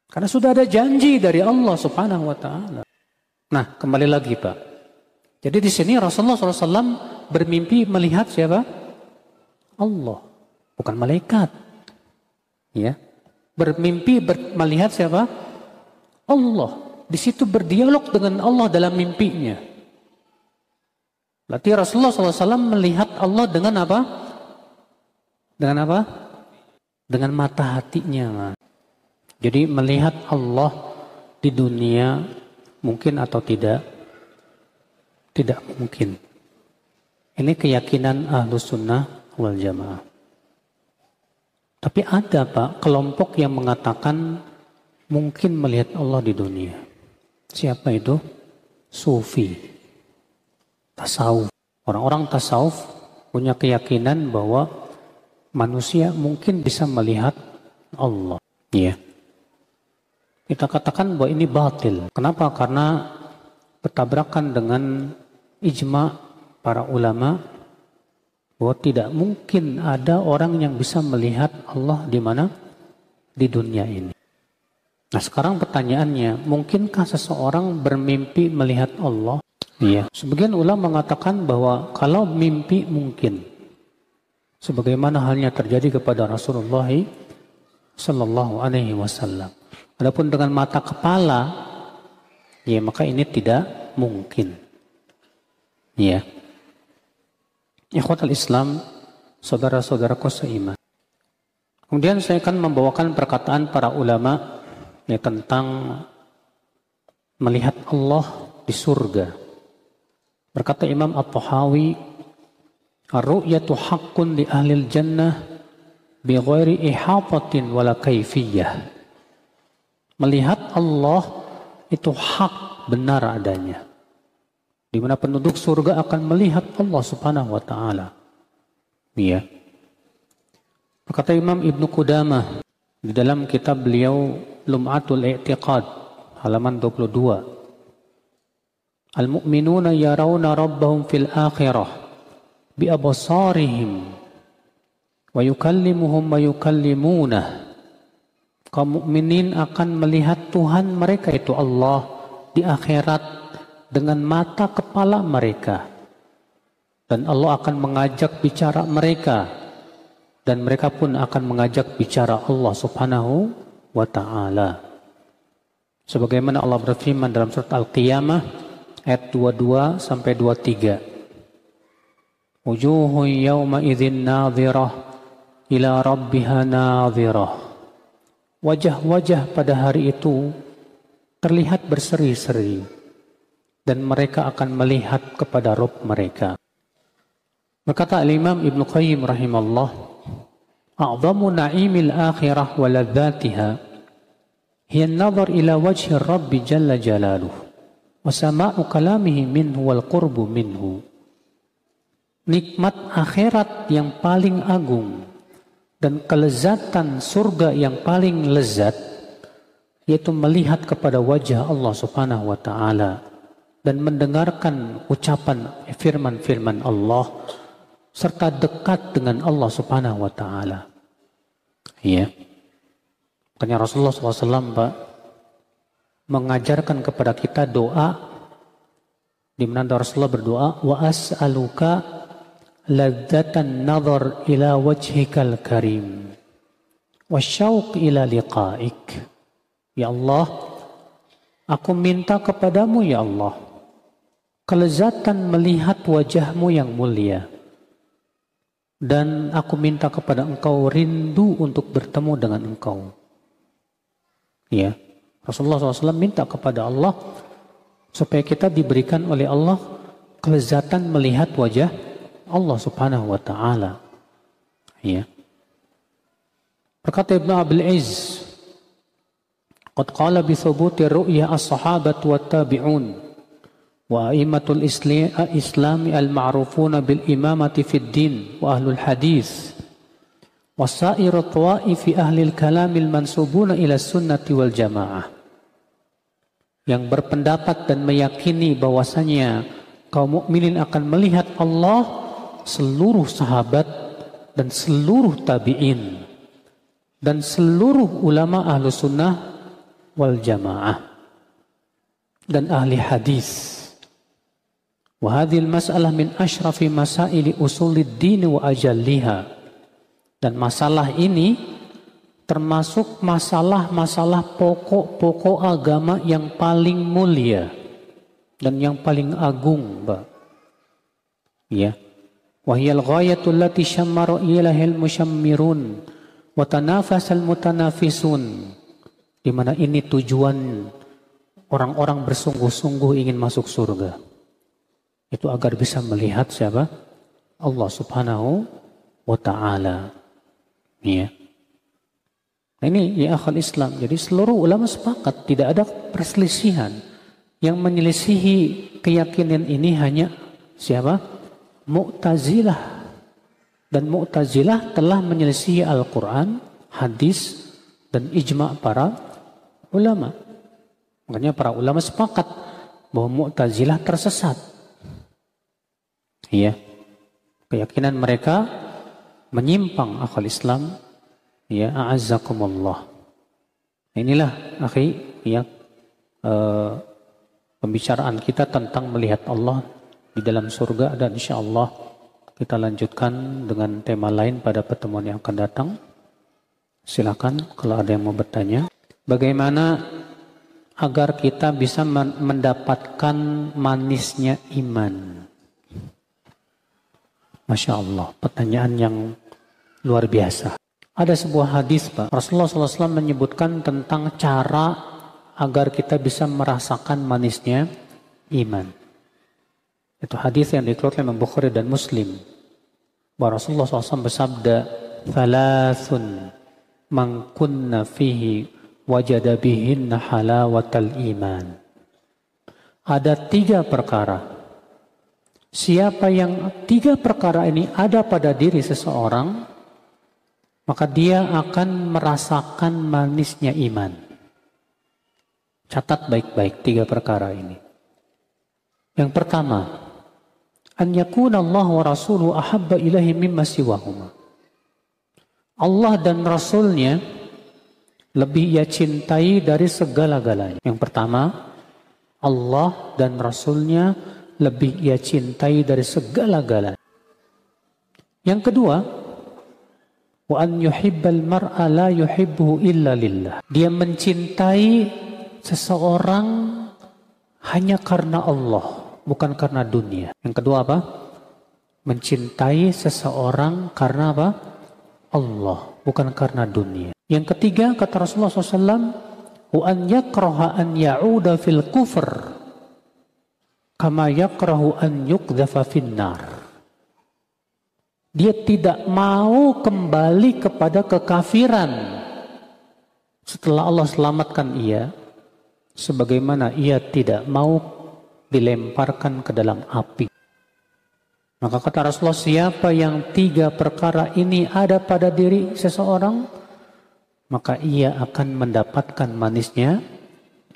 Karena sudah ada janji dari Allah subhanahu wa ta'ala. Nah, kembali lagi Pak. Jadi di sini Rasulullah SAW bermimpi melihat siapa? Allah, bukan malaikat. Ya. Bermimpi ber, melihat siapa? Allah. Di situ berdialog dengan Allah dalam mimpinya. Berarti Rasulullah SAW melihat Allah dengan apa? Dengan apa? Dengan mata hatinya. Jadi melihat Allah di dunia mungkin atau tidak? Tidak mungkin. Ini keyakinan ahlu sunnah wal jamaah. Tapi ada Pak kelompok yang mengatakan mungkin melihat Allah di dunia. Siapa itu? Sufi. Tasawuf. Orang-orang tasawuf punya keyakinan bahwa manusia mungkin bisa melihat Allah. Ya. Kita katakan bahwa ini batil. Kenapa? Karena bertabrakan dengan ijma para ulama bahwa tidak mungkin ada orang yang bisa melihat Allah di mana di dunia ini. Nah sekarang pertanyaannya, mungkinkah seseorang bermimpi melihat Allah? Iya. Sebagian ulama mengatakan bahwa kalau mimpi mungkin, sebagaimana halnya terjadi kepada Rasulullah Sallallahu Alaihi Wasallam. Adapun dengan mata kepala, ya maka ini tidak mungkin. Ya. Ikhwatal Islam, saudara-saudaraku seiman. Kemudian saya akan membawakan perkataan para ulama ya, tentang melihat Allah di surga. Berkata Imam At-Tahawi, Ar-ru'yatu haqqun li ahli jannah bi ghairi ihatatin wala kaifiyah. Melihat Allah itu hak benar adanya di mana penduduk surga akan melihat Allah Subhanahu wa taala. Iya. Berkata Imam Ibnu Qudamah di dalam kitab beliau Lum'atul I'tiqad halaman 22. Al-mu'minuna yarawna rabbahum fil akhirah bi absarihim wa yukallimuhum wa yukallimunah. Kaum mukminin akan melihat Tuhan mereka itu Allah di akhirat dengan mata kepala mereka. Dan Allah akan mengajak bicara mereka. Dan mereka pun akan mengajak bicara Allah subhanahu wa ta'ala. Sebagaimana Allah berfirman dalam surat Al-Qiyamah ayat 22 sampai 23. Wujuhu yawma idzin nadhirah ila rabbiha nadhirah. Wajah-wajah pada hari itu terlihat berseri-seri dan mereka akan melihat kepada Rob mereka. Berkata Al-Imam Ibn Qayyim rahimahullah, "A'zamu na'imil akhirah wa ladzatiha hiya an-nazar ila wajhi Rabb jalla jalaluh wa sama'u kalamihi minhu wal qurbu minhu." Nikmat akhirat yang paling agung dan kelezatan surga yang paling lezat yaitu melihat kepada wajah Allah Subhanahu wa taala dan mendengarkan ucapan firman-firman Allah serta dekat dengan Allah Subhanahu wa taala. Ya. Makanya Rasulullah SAW Pak, mengajarkan kepada kita doa di mana Rasulullah berdoa wa as'aluka ladzatan nazar ila wajhikal karim wa syauq ila liqa'ik. Ya Allah, aku minta kepadamu ya Allah kelezatan melihat wajahmu yang mulia dan aku minta kepada engkau rindu untuk bertemu dengan engkau. Ya, Rasulullah SAW minta kepada Allah supaya kita diberikan oleh Allah kelezatan melihat wajah Allah Subhanahu wa taala. Ya. Berkata Ibnu Abil Izz, "Qad qala bi thubuti ru'ya as-sahabah wa tabi'un wa a'immatul islam al-ma'rufuna bil imamati fid din wa ahlul hadis ahli al-kalam al-mansubuna ila sunnati wal jamaah." yang berpendapat dan meyakini bahwasanya kaum mukminin akan melihat Allah seluruh sahabat dan seluruh tabi'in dan seluruh ulama ahlu sunnah wal jamaah dan ahli hadis. Wahadil masalah min ashrafi masaili usulid dini wa ajalliha. Dan masalah ini termasuk masalah-masalah pokok-pokok agama yang paling mulia dan yang paling agung, Mbak. Ya. Ghayatul lati syammara ilahil musyammirun wa tanafasal mutanafisun. Di mana ini tujuan orang-orang bersungguh-sungguh ingin masuk surga. Itu agar bisa melihat siapa? Allah Subhanahu wa taala. Ya. Nah ini ya akal Islam. Jadi seluruh ulama sepakat tidak ada perselisihan. Yang menyelisihi keyakinan ini hanya siapa? Mu'tazilah. Dan Mu'tazilah telah menyelisihi Al-Quran, hadis, dan ijma' para ulama. Makanya para ulama sepakat bahwa Mu'tazilah tersesat. Iya. Keyakinan mereka menyimpang akal Islam Ya, a'azzakumullah. Inilah akhi ya uh, pembicaraan kita tentang melihat Allah di dalam surga dan insya Allah kita lanjutkan dengan tema lain pada pertemuan yang akan datang. Silakan kalau ada yang mau bertanya. Bagaimana agar kita bisa mendapatkan manisnya iman? Masya Allah, pertanyaan yang luar biasa. Ada sebuah hadis Pak, Rasulullah SAW menyebutkan tentang cara agar kita bisa merasakan manisnya iman. Itu hadis yang dikeluarkan oleh Bukhari dan Muslim. Bahwa Rasulullah SAW bersabda, Thalathun man kunna fihi wajada bihinna halawatal iman. Ada tiga perkara. Siapa yang tiga perkara ini ada pada diri seseorang, maka dia akan merasakan manisnya iman. Catat baik-baik tiga perkara ini. Yang pertama, an yakuna Allah wa rasuluhu ahabba ilahi mimma siwahuma. Allah dan Rasulnya lebih ia cintai dari segala-galanya. Yang pertama, Allah dan Rasulnya lebih ia cintai dari segala-galanya. Yang kedua, Wa an yuhibbal mar'a la yuhibbuhu illa lillah. Dia mencintai seseorang hanya karena Allah, bukan karena dunia. Yang kedua apa? Mencintai seseorang karena apa? Allah, bukan karena dunia. Yang ketiga kata Rasulullah SAW, wa an yakraha an ya'uda fil kufr kama yakrahu an yukdhafa finnar. Dia tidak mau kembali kepada kekafiran setelah Allah selamatkan ia sebagaimana ia tidak mau dilemparkan ke dalam api. Maka kata Rasulullah siapa yang tiga perkara ini ada pada diri seseorang maka ia akan mendapatkan manisnya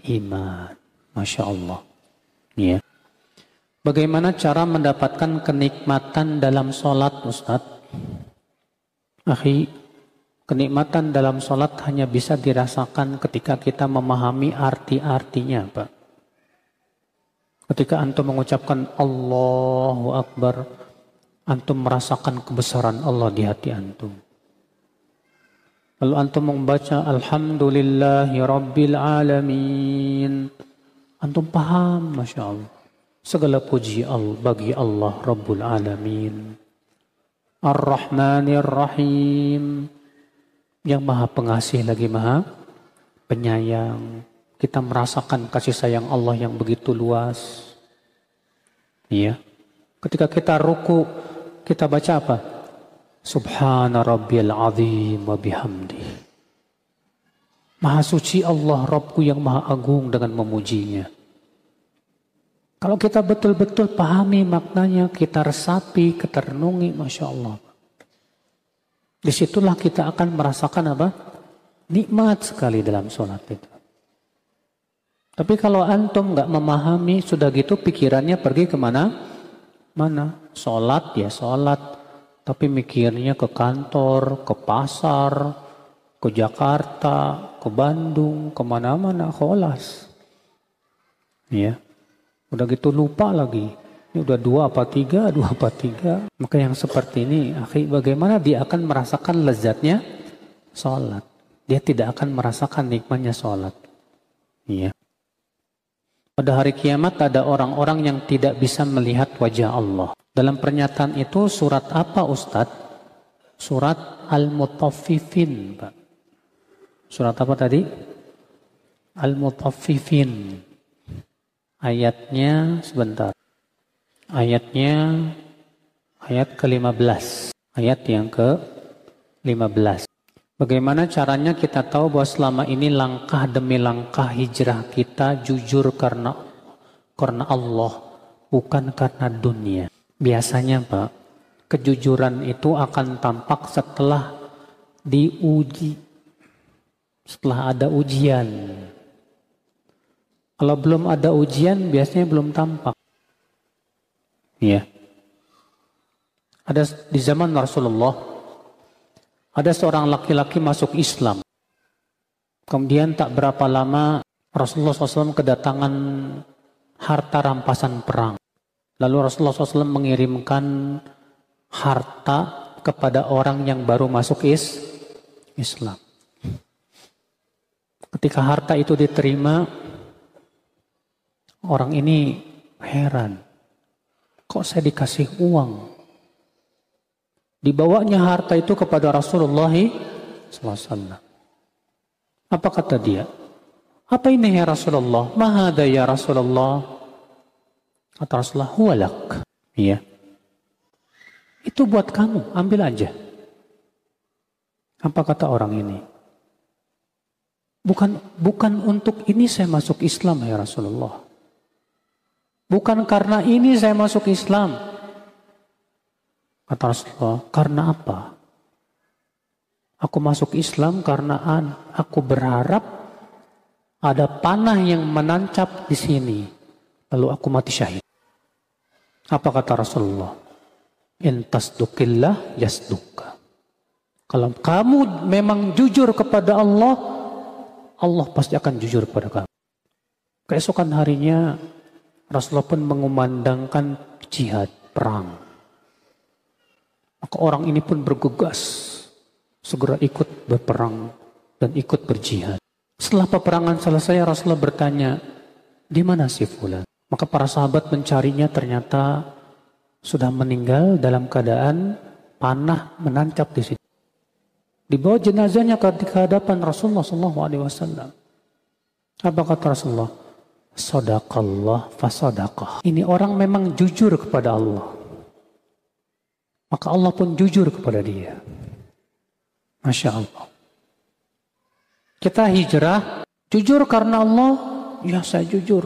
iman. Masya Allah. Ya. Bagaimana cara mendapatkan kenikmatan dalam sholat Ustaz? Akhi, kenikmatan dalam sholat hanya bisa dirasakan ketika kita memahami arti-artinya Pak. Ketika antum mengucapkan Allahu Akbar, antum merasakan kebesaran Allah di hati antum. Lalu antum membaca Alhamdulillahi Rabbil Alamin. Antum paham, Masya Allah. Segala puji bagi Allah Rabbul Alamin. Ar-Rahmanir Rahim. Yang maha pengasih lagi maha penyayang. Kita merasakan kasih sayang Allah yang begitu luas. Iya. Ketika kita ruku, kita baca apa? Subhana rabbiyal azim wa bihamdi. Maha suci Allah Rabbku yang maha agung dengan memujinya. Kalau kita betul-betul pahami maknanya, kita resapi, kita renungi, Masya Allah. Di situlah kita akan merasakan apa? Nikmat sekali dalam sholat itu. Tapi kalau antum nggak memahami, sudah gitu pikirannya pergi ke mana? Mana? Sholat ya sholat. Tapi mikirnya ke kantor, ke pasar, ke Jakarta, ke Bandung, ke mana-mana, kholas. Ya. Udah gitu lupa lagi. Ini udah dua apa tiga, dua apa tiga. Maka yang seperti ini, akhi, bagaimana dia akan merasakan lezatnya sholat. Dia tidak akan merasakan nikmatnya sholat. Iya. Pada hari kiamat ada orang-orang yang tidak bisa melihat wajah Allah. Dalam pernyataan itu surat apa Ustadz? Surat Al-Mutaffifin. Surat apa tadi? Al-Mutaffifin. Ayatnya sebentar. Ayatnya ayat ke-15. Ayat yang ke-15. Bagaimana caranya kita tahu bahwa selama ini langkah demi langkah hijrah kita jujur karena karena Allah, bukan karena dunia. Biasanya Pak, kejujuran itu akan tampak setelah diuji. Setelah ada ujian. Kalau belum ada ujian biasanya belum tampak. Iya. Ada di zaman Rasulullah ada seorang laki-laki masuk Islam. Kemudian tak berapa lama Rasulullah SAW kedatangan harta rampasan perang. Lalu Rasulullah SAW mengirimkan harta kepada orang yang baru masuk is Islam. Ketika harta itu diterima, Orang ini heran. Kok saya dikasih uang? Dibawanya harta itu kepada Rasulullah SAW. Apa kata dia? Apa ini ya Rasulullah? Mahada ya Rasulullah? Kata Rasulullah, huwalak. Iya. Itu buat kamu, ambil aja. Apa kata orang ini? Bukan bukan untuk ini saya masuk Islam ya Rasulullah. Bukan karena ini saya masuk Islam. Kata Rasulullah, karena apa? Aku masuk Islam karena aku berharap ada panah yang menancap di sini. Lalu aku mati syahid. Apa kata Rasulullah? Intas dukillah yasduka. Kalau kamu memang jujur kepada Allah, Allah pasti akan jujur kepada kamu. Keesokan harinya Rasulullah pun mengumandangkan jihad, perang. Maka orang ini pun bergegas, segera ikut berperang dan ikut berjihad. Setelah peperangan selesai, Rasulullah bertanya, di mana si Fulan? Maka para sahabat mencarinya ternyata sudah meninggal dalam keadaan panah menancap di situ. Dibawa jenazahnya ke hadapan Rasulullah SAW. Apa kata Rasulullah? Sodakallah fasodakah. Ini orang memang jujur kepada Allah. Maka Allah pun jujur kepada dia. Masya Allah. Kita hijrah, jujur karena Allah, ya saya jujur.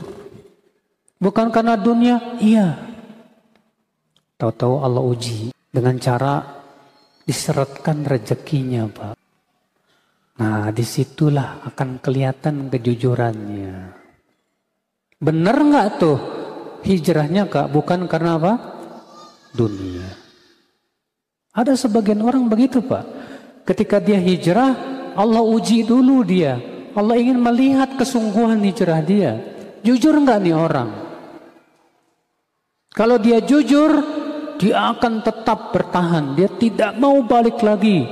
Bukan karena dunia, iya. Tahu-tahu Allah uji dengan cara diseretkan rezekinya, Pak. Nah, di situlah akan kelihatan kejujurannya. Benar nggak tuh hijrahnya kak? Bukan karena apa? Dunia. Ada sebagian orang begitu pak. Ketika dia hijrah, Allah uji dulu dia. Allah ingin melihat kesungguhan hijrah dia. Jujur nggak nih orang? Kalau dia jujur, dia akan tetap bertahan. Dia tidak mau balik lagi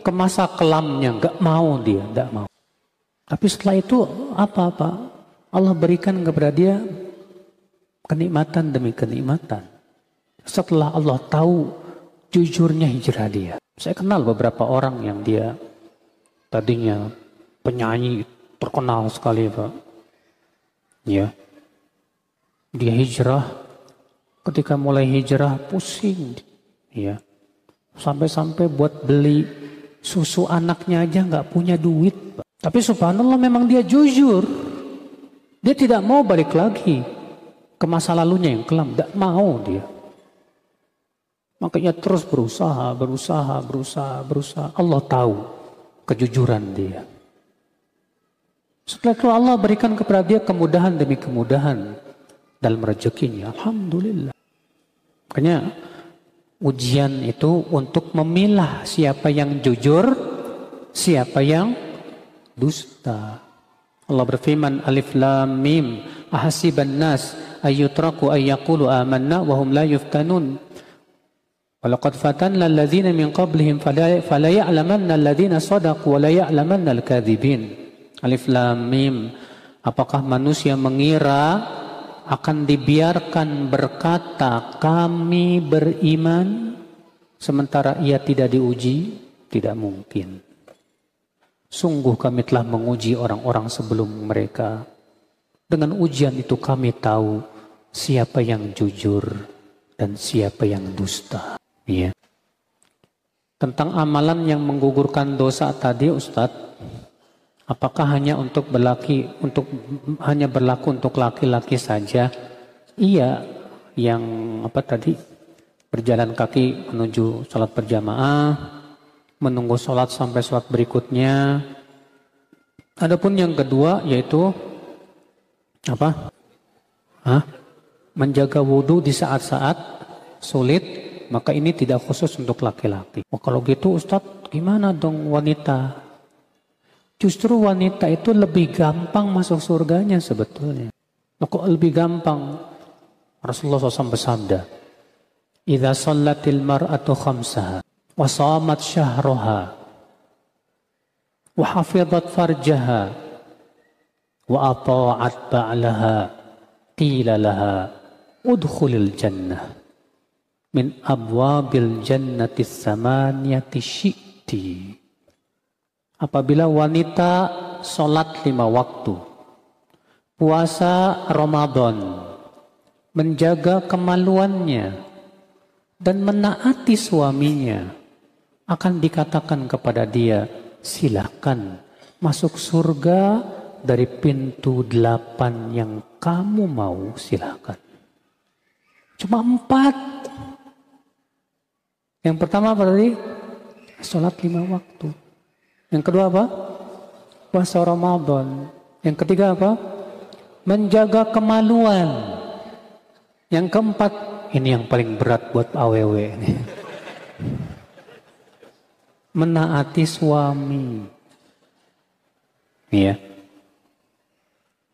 ke masa kelamnya. Nggak mau dia, nggak mau. Tapi setelah itu apa-apa? Allah berikan kepada dia kenikmatan demi kenikmatan. Setelah Allah tahu jujurnya hijrah dia. Saya kenal beberapa orang yang dia tadinya penyanyi terkenal sekali Pak. Ya. Dia hijrah. Ketika mulai hijrah pusing. Ya. Sampai-sampai buat beli susu anaknya aja nggak punya duit. Pak. Tapi subhanallah memang dia jujur. Dia tidak mau balik lagi ke masa lalunya yang kelam. Tidak mau dia. Makanya terus berusaha, berusaha, berusaha, berusaha. Allah tahu kejujuran dia. Setelah itu Allah berikan kepada dia kemudahan demi kemudahan dalam rezekinya. Alhamdulillah. Makanya ujian itu untuk memilah siapa yang jujur, siapa yang dusta. Allah berfirman Alif Lam Mim ahasiban nas ayyutraku ayyakulu amanna wahum la yuftanun Walaqad fatanna alladhina min qablihim fala alladhina sadaqu wa la ya'lamanna. Alif lam mim. Apakah manusia mengira akan dibiarkan berkata kami beriman sementara ia tidak diuji? Tidak mungkin. Sungguh kami telah menguji orang-orang sebelum mereka. Dengan ujian itu kami tahu siapa yang jujur dan siapa yang dusta. Iya. Tentang amalan yang menggugurkan dosa tadi Ustadz, apakah hanya untuk berlaki untuk hanya berlaku untuk laki-laki saja? Iya, yang apa tadi? Berjalan kaki menuju sholat berjamaah, menunggu sholat sampai sholat berikutnya. Adapun yang kedua yaitu apa? Hah? Menjaga wudhu di saat-saat sulit maka ini tidak khusus untuk laki-laki. Oh, kalau gitu Ustadz, gimana dong wanita? Justru wanita itu lebih gampang masuk surganya sebetulnya. Nah, kok lebih gampang? Rasulullah SAW bersabda, "Idza sallatil mar'atu khamsaha wa shamat syahraha wa hafizat farjaha wa ata'at ba'laha qila laha udkhulil jannah." Min abwabil jannati samaniyati syi'ti. Apabila wanita sholat lima waktu, puasa Ramadan, menjaga kemaluannya, dan menaati suaminya, akan dikatakan kepada dia, silakan masuk surga dari pintu delapan yang kamu mau silakan. Cuma empat yang pertama tadi? Sholat lima waktu. Yang kedua apa? Puasa Ramadan. Yang ketiga apa? Menjaga kemaluan. Yang keempat, ini yang paling berat buat AWW ini. Menaati suami. Iya.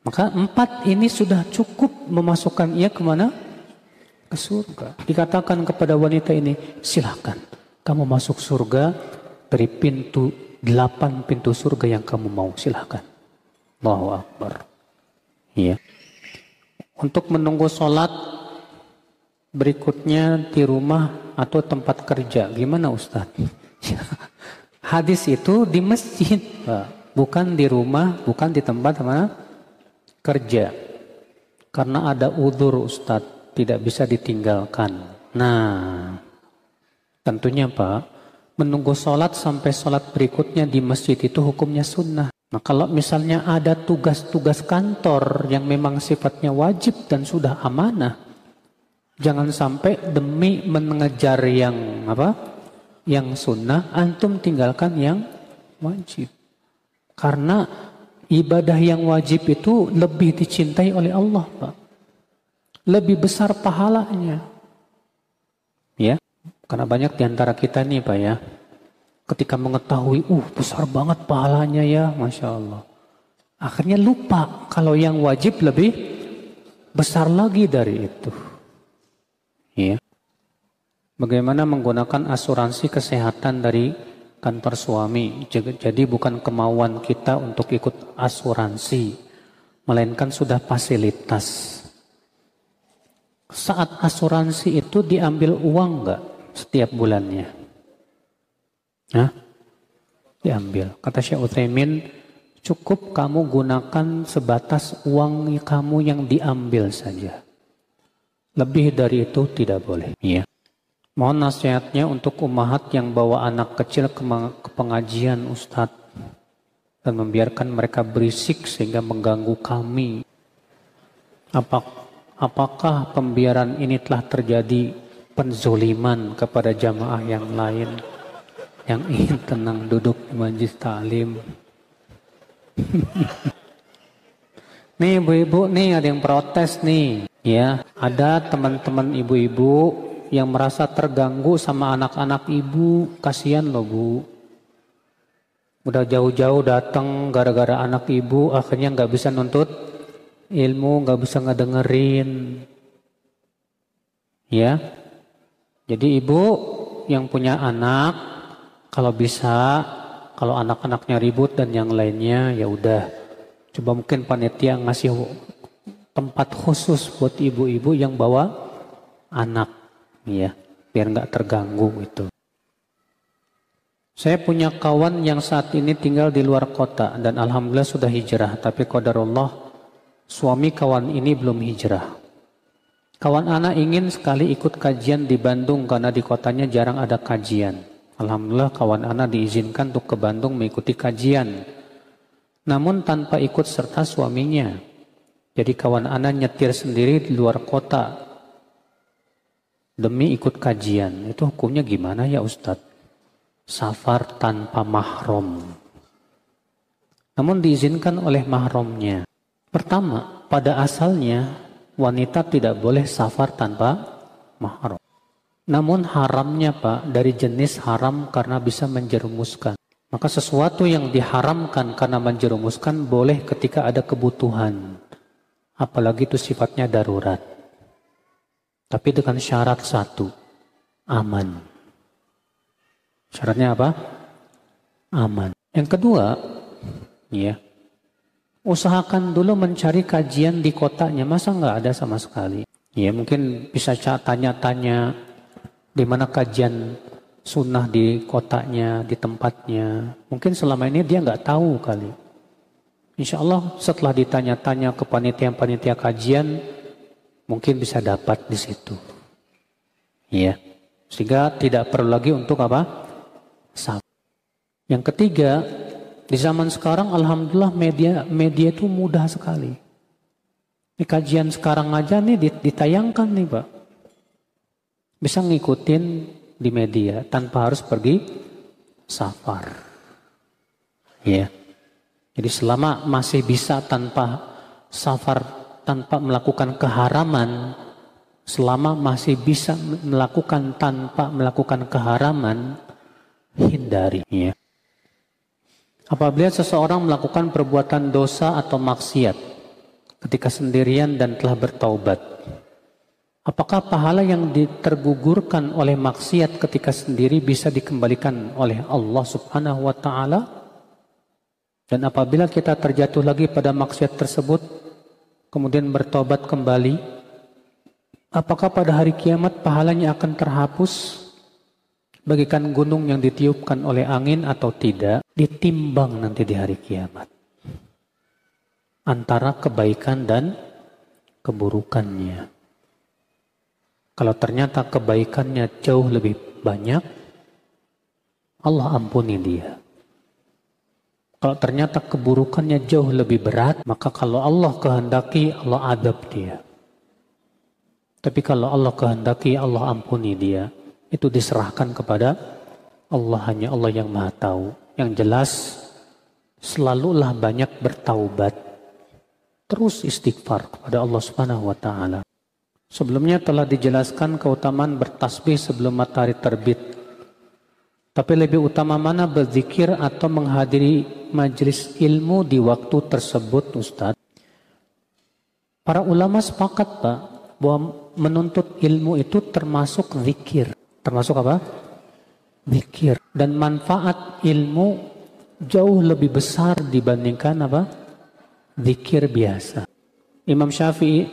Maka empat ini sudah cukup memasukkan ia ke mana? Ke surga. Dikatakan kepada wanita ini, silahkan kamu masuk surga dari pintu delapan pintu surga yang kamu mau silahkan. Allahu Akbar. Iya. Untuk menunggu sholat berikutnya di rumah atau tempat kerja, gimana Ustadz? Hadis itu di masjid, bukan di rumah, bukan di tempat mana kerja. Karena ada udur Ustadz tidak bisa ditinggalkan. Nah, tentunya Pak, menunggu sholat sampai sholat berikutnya di masjid itu hukumnya sunnah. Nah kalau misalnya ada tugas-tugas kantor yang memang sifatnya wajib dan sudah amanah, jangan sampai demi mengejar yang apa, yang sunnah, antum tinggalkan yang wajib. Karena ibadah yang wajib itu lebih dicintai oleh Allah, Pak lebih besar pahalanya. Ya, karena banyak di antara kita nih Pak ya, ketika mengetahui, uh besar banget pahalanya ya, Masya Allah. Akhirnya lupa kalau yang wajib lebih besar lagi dari itu. Ya. Bagaimana menggunakan asuransi kesehatan dari kantor suami. Jadi bukan kemauan kita untuk ikut asuransi, melainkan sudah fasilitas saat asuransi itu diambil uang enggak? setiap bulannya? Hah? Diambil. Kata Syekh Utsaimin, cukup kamu gunakan sebatas uang kamu yang diambil saja. Lebih dari itu tidak boleh. Ya. Mohon nasihatnya untuk umahat yang bawa anak kecil ke, pengajian Ustadz dan membiarkan mereka berisik sehingga mengganggu kami. Apakah pembiaran ini telah terjadi penzoliman kepada jamaah yang lain yang ingin tenang duduk di majlis taklim? nih ibu-ibu nih ada yang protes nih ya. Ada teman-teman ibu-ibu yang merasa terganggu sama anak-anak ibu. Kasihan loh bu. Udah jauh-jauh datang gara-gara anak ibu akhirnya nggak bisa nuntut ilmu, nggak bisa ngedengerin. Ya. Jadi ibu yang punya anak kalau bisa kalau anak-anaknya ribut dan yang lainnya ya udah coba mungkin panitia ngasih tempat khusus buat ibu-ibu yang bawa anak ya biar nggak terganggu itu. Saya punya kawan yang saat ini tinggal di luar kota dan alhamdulillah sudah hijrah, tapi qadarullah suami kawan ini belum hijrah. Kawan anak ingin sekali ikut kajian di Bandung karena di kotanya jarang ada kajian. Alhamdulillah kawan anak diizinkan untuk ke Bandung mengikuti kajian. Namun tanpa ikut serta suaminya. Jadi kawan anak nyetir sendiri di luar kota demi ikut kajian. Itu hukumnya gimana ya Ustadz? safar tanpa mahrom. Namun diizinkan oleh mahromnya. Pertama, pada asalnya wanita tidak boleh safar tanpa mahrom. Namun haramnya Pak dari jenis haram karena bisa menjerumuskan. Maka sesuatu yang diharamkan karena menjerumuskan boleh ketika ada kebutuhan. Apalagi itu sifatnya darurat. Tapi dengan syarat satu, aman. Syaratnya apa? Aman. Yang kedua, ya, usahakan dulu mencari kajian di kotanya. Masa nggak ada sama sekali? Ya, mungkin bisa tanya-tanya di mana kajian sunnah di kotanya, di tempatnya. Mungkin selama ini dia nggak tahu kali. Insya Allah setelah ditanya-tanya ke panitia-panitia kajian, mungkin bisa dapat di situ. Ya, sehingga tidak perlu lagi untuk apa? sabar. Yang ketiga, di zaman sekarang alhamdulillah media media itu mudah sekali. Di kajian sekarang aja nih ditayangkan nih Pak. Bisa ngikutin di media tanpa harus pergi safar. Ya. Jadi selama masih bisa tanpa safar, tanpa melakukan keharaman, selama masih bisa melakukan tanpa melakukan keharaman, hindari. Ya. Apabila seseorang melakukan perbuatan dosa atau maksiat ketika sendirian dan telah bertaubat, apakah pahala yang ditergugurkan oleh maksiat ketika sendiri bisa dikembalikan oleh Allah Subhanahu wa taala? Dan apabila kita terjatuh lagi pada maksiat tersebut, kemudian bertobat kembali, apakah pada hari kiamat pahalanya akan terhapus bagikan gunung yang ditiupkan oleh angin atau tidak, ditimbang nanti di hari kiamat. Antara kebaikan dan keburukannya. Kalau ternyata kebaikannya jauh lebih banyak, Allah ampuni dia. Kalau ternyata keburukannya jauh lebih berat, maka kalau Allah kehendaki, Allah adab dia. Tapi kalau Allah kehendaki, Allah ampuni dia itu diserahkan kepada Allah hanya Allah yang maha tahu. Yang jelas selalulah banyak bertaubat. Terus istighfar kepada Allah subhanahu wa ta'ala. Sebelumnya telah dijelaskan keutamaan bertasbih sebelum matahari terbit. Tapi lebih utama mana berzikir atau menghadiri majelis ilmu di waktu tersebut Ustadz? Para ulama sepakat Pak bahwa menuntut ilmu itu termasuk zikir. Termasuk apa? Mikir. Dan manfaat ilmu jauh lebih besar dibandingkan apa? Zikir biasa. Imam Syafi'i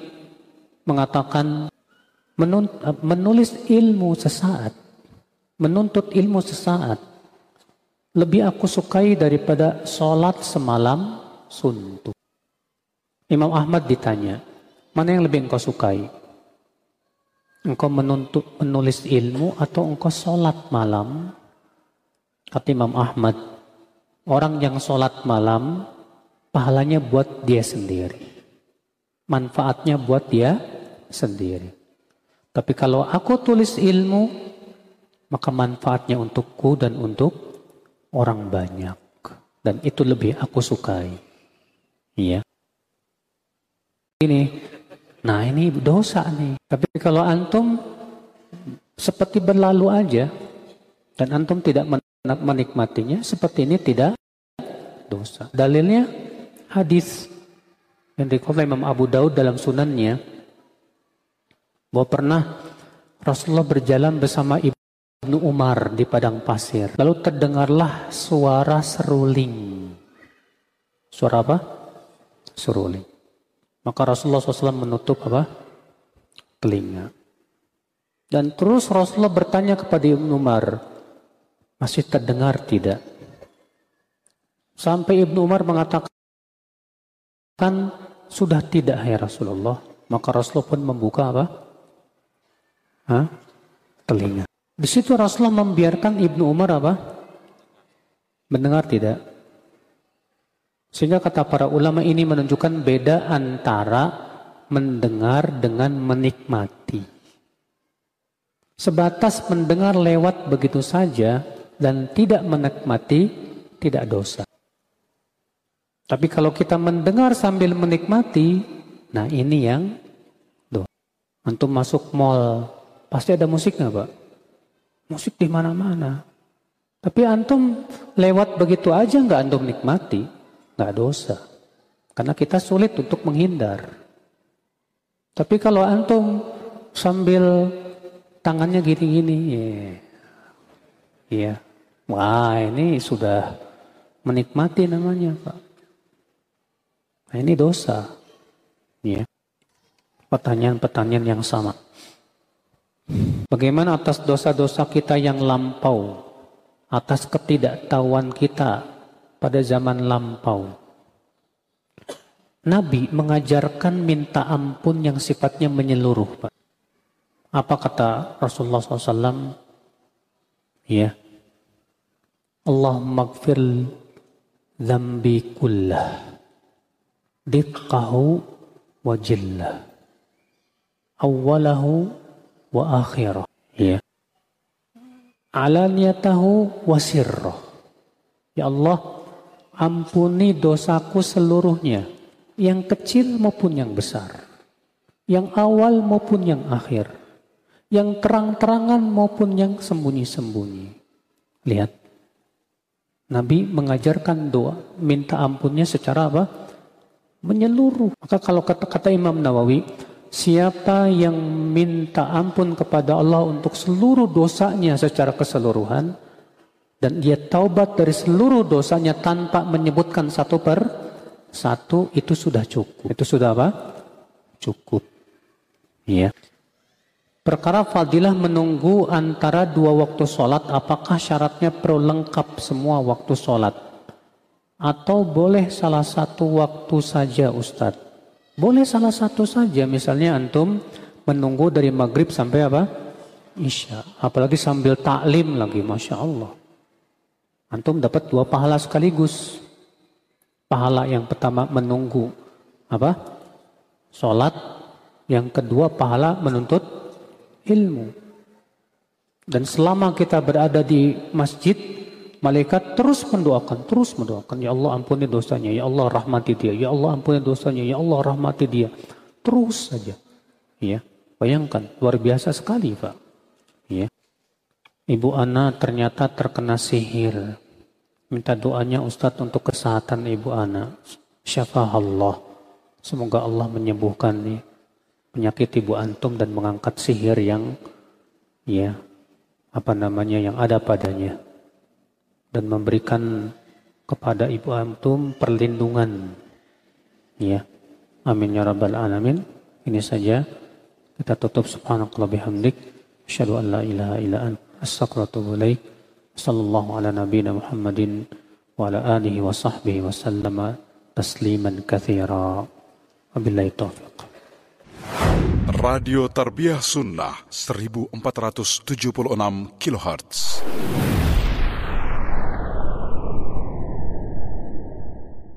mengatakan menulis ilmu sesaat menuntut ilmu sesaat lebih aku sukai daripada sholat semalam suntuk. Imam Ahmad ditanya, mana yang lebih engkau sukai? Engkau menuntut menulis ilmu atau engkau sholat malam? Kata Imam Ahmad, orang yang sholat malam, pahalanya buat dia sendiri. Manfaatnya buat dia sendiri. Tapi kalau aku tulis ilmu, maka manfaatnya untukku dan untuk orang banyak. Dan itu lebih aku sukai. Iya. Ini, nah ini dosa nih. Tapi kalau antum seperti berlalu aja, dan antum tidak menikmatinya, seperti ini tidak dosa. Dalilnya hadis yang dikutip Imam Abu Daud dalam sunannya, bahwa pernah Rasulullah berjalan bersama Ibnu Umar di padang pasir. Lalu terdengarlah suara seruling. Suara apa? Seruling. Maka Rasulullah SAW menutup apa? Telinga. Dan terus Rasulullah bertanya kepada Ibnu Umar, masih terdengar tidak? Sampai Ibnu Umar mengatakan, sudah tidak ya Rasulullah. Maka Rasulullah pun membuka apa? Hah? Telinga. Di situ Rasulullah membiarkan Ibnu Umar apa? Mendengar tidak? Sehingga kata para ulama ini menunjukkan beda antara mendengar dengan menikmati. Sebatas mendengar lewat begitu saja dan tidak menikmati, tidak dosa. Tapi kalau kita mendengar sambil menikmati, nah ini yang dosa. Antum masuk mall, Pasti ada musiknya Pak. Musik di mana-mana. Tapi antum lewat begitu aja nggak antum nikmati, nggak dosa. Karena kita sulit untuk menghindar. Tapi kalau antum sambil tangannya gini-gini, ya, ya, wah ini sudah menikmati namanya Pak. Nah, ini dosa. Ya. Pertanyaan-pertanyaan yang sama. Bagaimana atas dosa-dosa kita yang lampau, atas ketidaktahuan kita pada zaman lampau. Nabi mengajarkan minta ampun yang sifatnya menyeluruh. Pak. Apa kata Rasulullah SAW? Ya. Allahumma gfir zambi kullah. Diqqahu wa jillah. Awalahu wa akhirah. Ya. Alaniyatahu wa sirrah. Ya Allah, ampuni dosaku seluruhnya. Yang kecil maupun yang besar. Yang awal maupun yang akhir. Yang terang-terangan maupun yang sembunyi-sembunyi. Lihat. Nabi mengajarkan doa, minta ampunnya secara apa? Menyeluruh. Maka kalau kata, kata Imam Nawawi, Siapa yang minta ampun kepada Allah untuk seluruh dosanya secara keseluruhan dan dia taubat dari seluruh dosanya tanpa menyebutkan satu per satu itu sudah cukup. Itu sudah apa? Cukup. Ya. Perkara fadilah menunggu antara dua waktu sholat, apakah syaratnya perlu lengkap semua waktu sholat? Atau boleh salah satu waktu saja Ustadz? Boleh salah satu saja, misalnya antum menunggu dari maghrib sampai apa? Isya. Apalagi sambil taklim lagi, Masya Allah. Antum dapat dua pahala sekaligus. Pahala yang pertama menunggu apa? Sholat. Yang kedua pahala menuntut ilmu. Dan selama kita berada di masjid, Malaikat terus mendoakan, terus mendoakan. Ya Allah ampuni dosanya, ya Allah rahmati dia, ya Allah ampuni dosanya, ya Allah rahmati dia. Terus saja. Ya, bayangkan luar biasa sekali, Pak. Ibu Ana ternyata terkena sihir. Minta doanya Ustadz untuk kesehatan Ibu Ana. Syafah Allah. Semoga Allah menyembuhkan nih penyakit Ibu Antum dan mengangkat sihir yang ya apa namanya yang ada padanya dan memberikan kepada ibu antum perlindungan. Ya. Amin ya rabbal alamin. Ini saja kita tutup subhanakallah bihamdik. Asyhadu an la ilaha illa anta Astagfirullahaladzim. Sallallahu ala nabiyina Muhammadin wa ala alihi wa sahbihi wa sallama tasliman kathira. Taufiq. Radio Tarbiyah Sunnah 1476 kHz.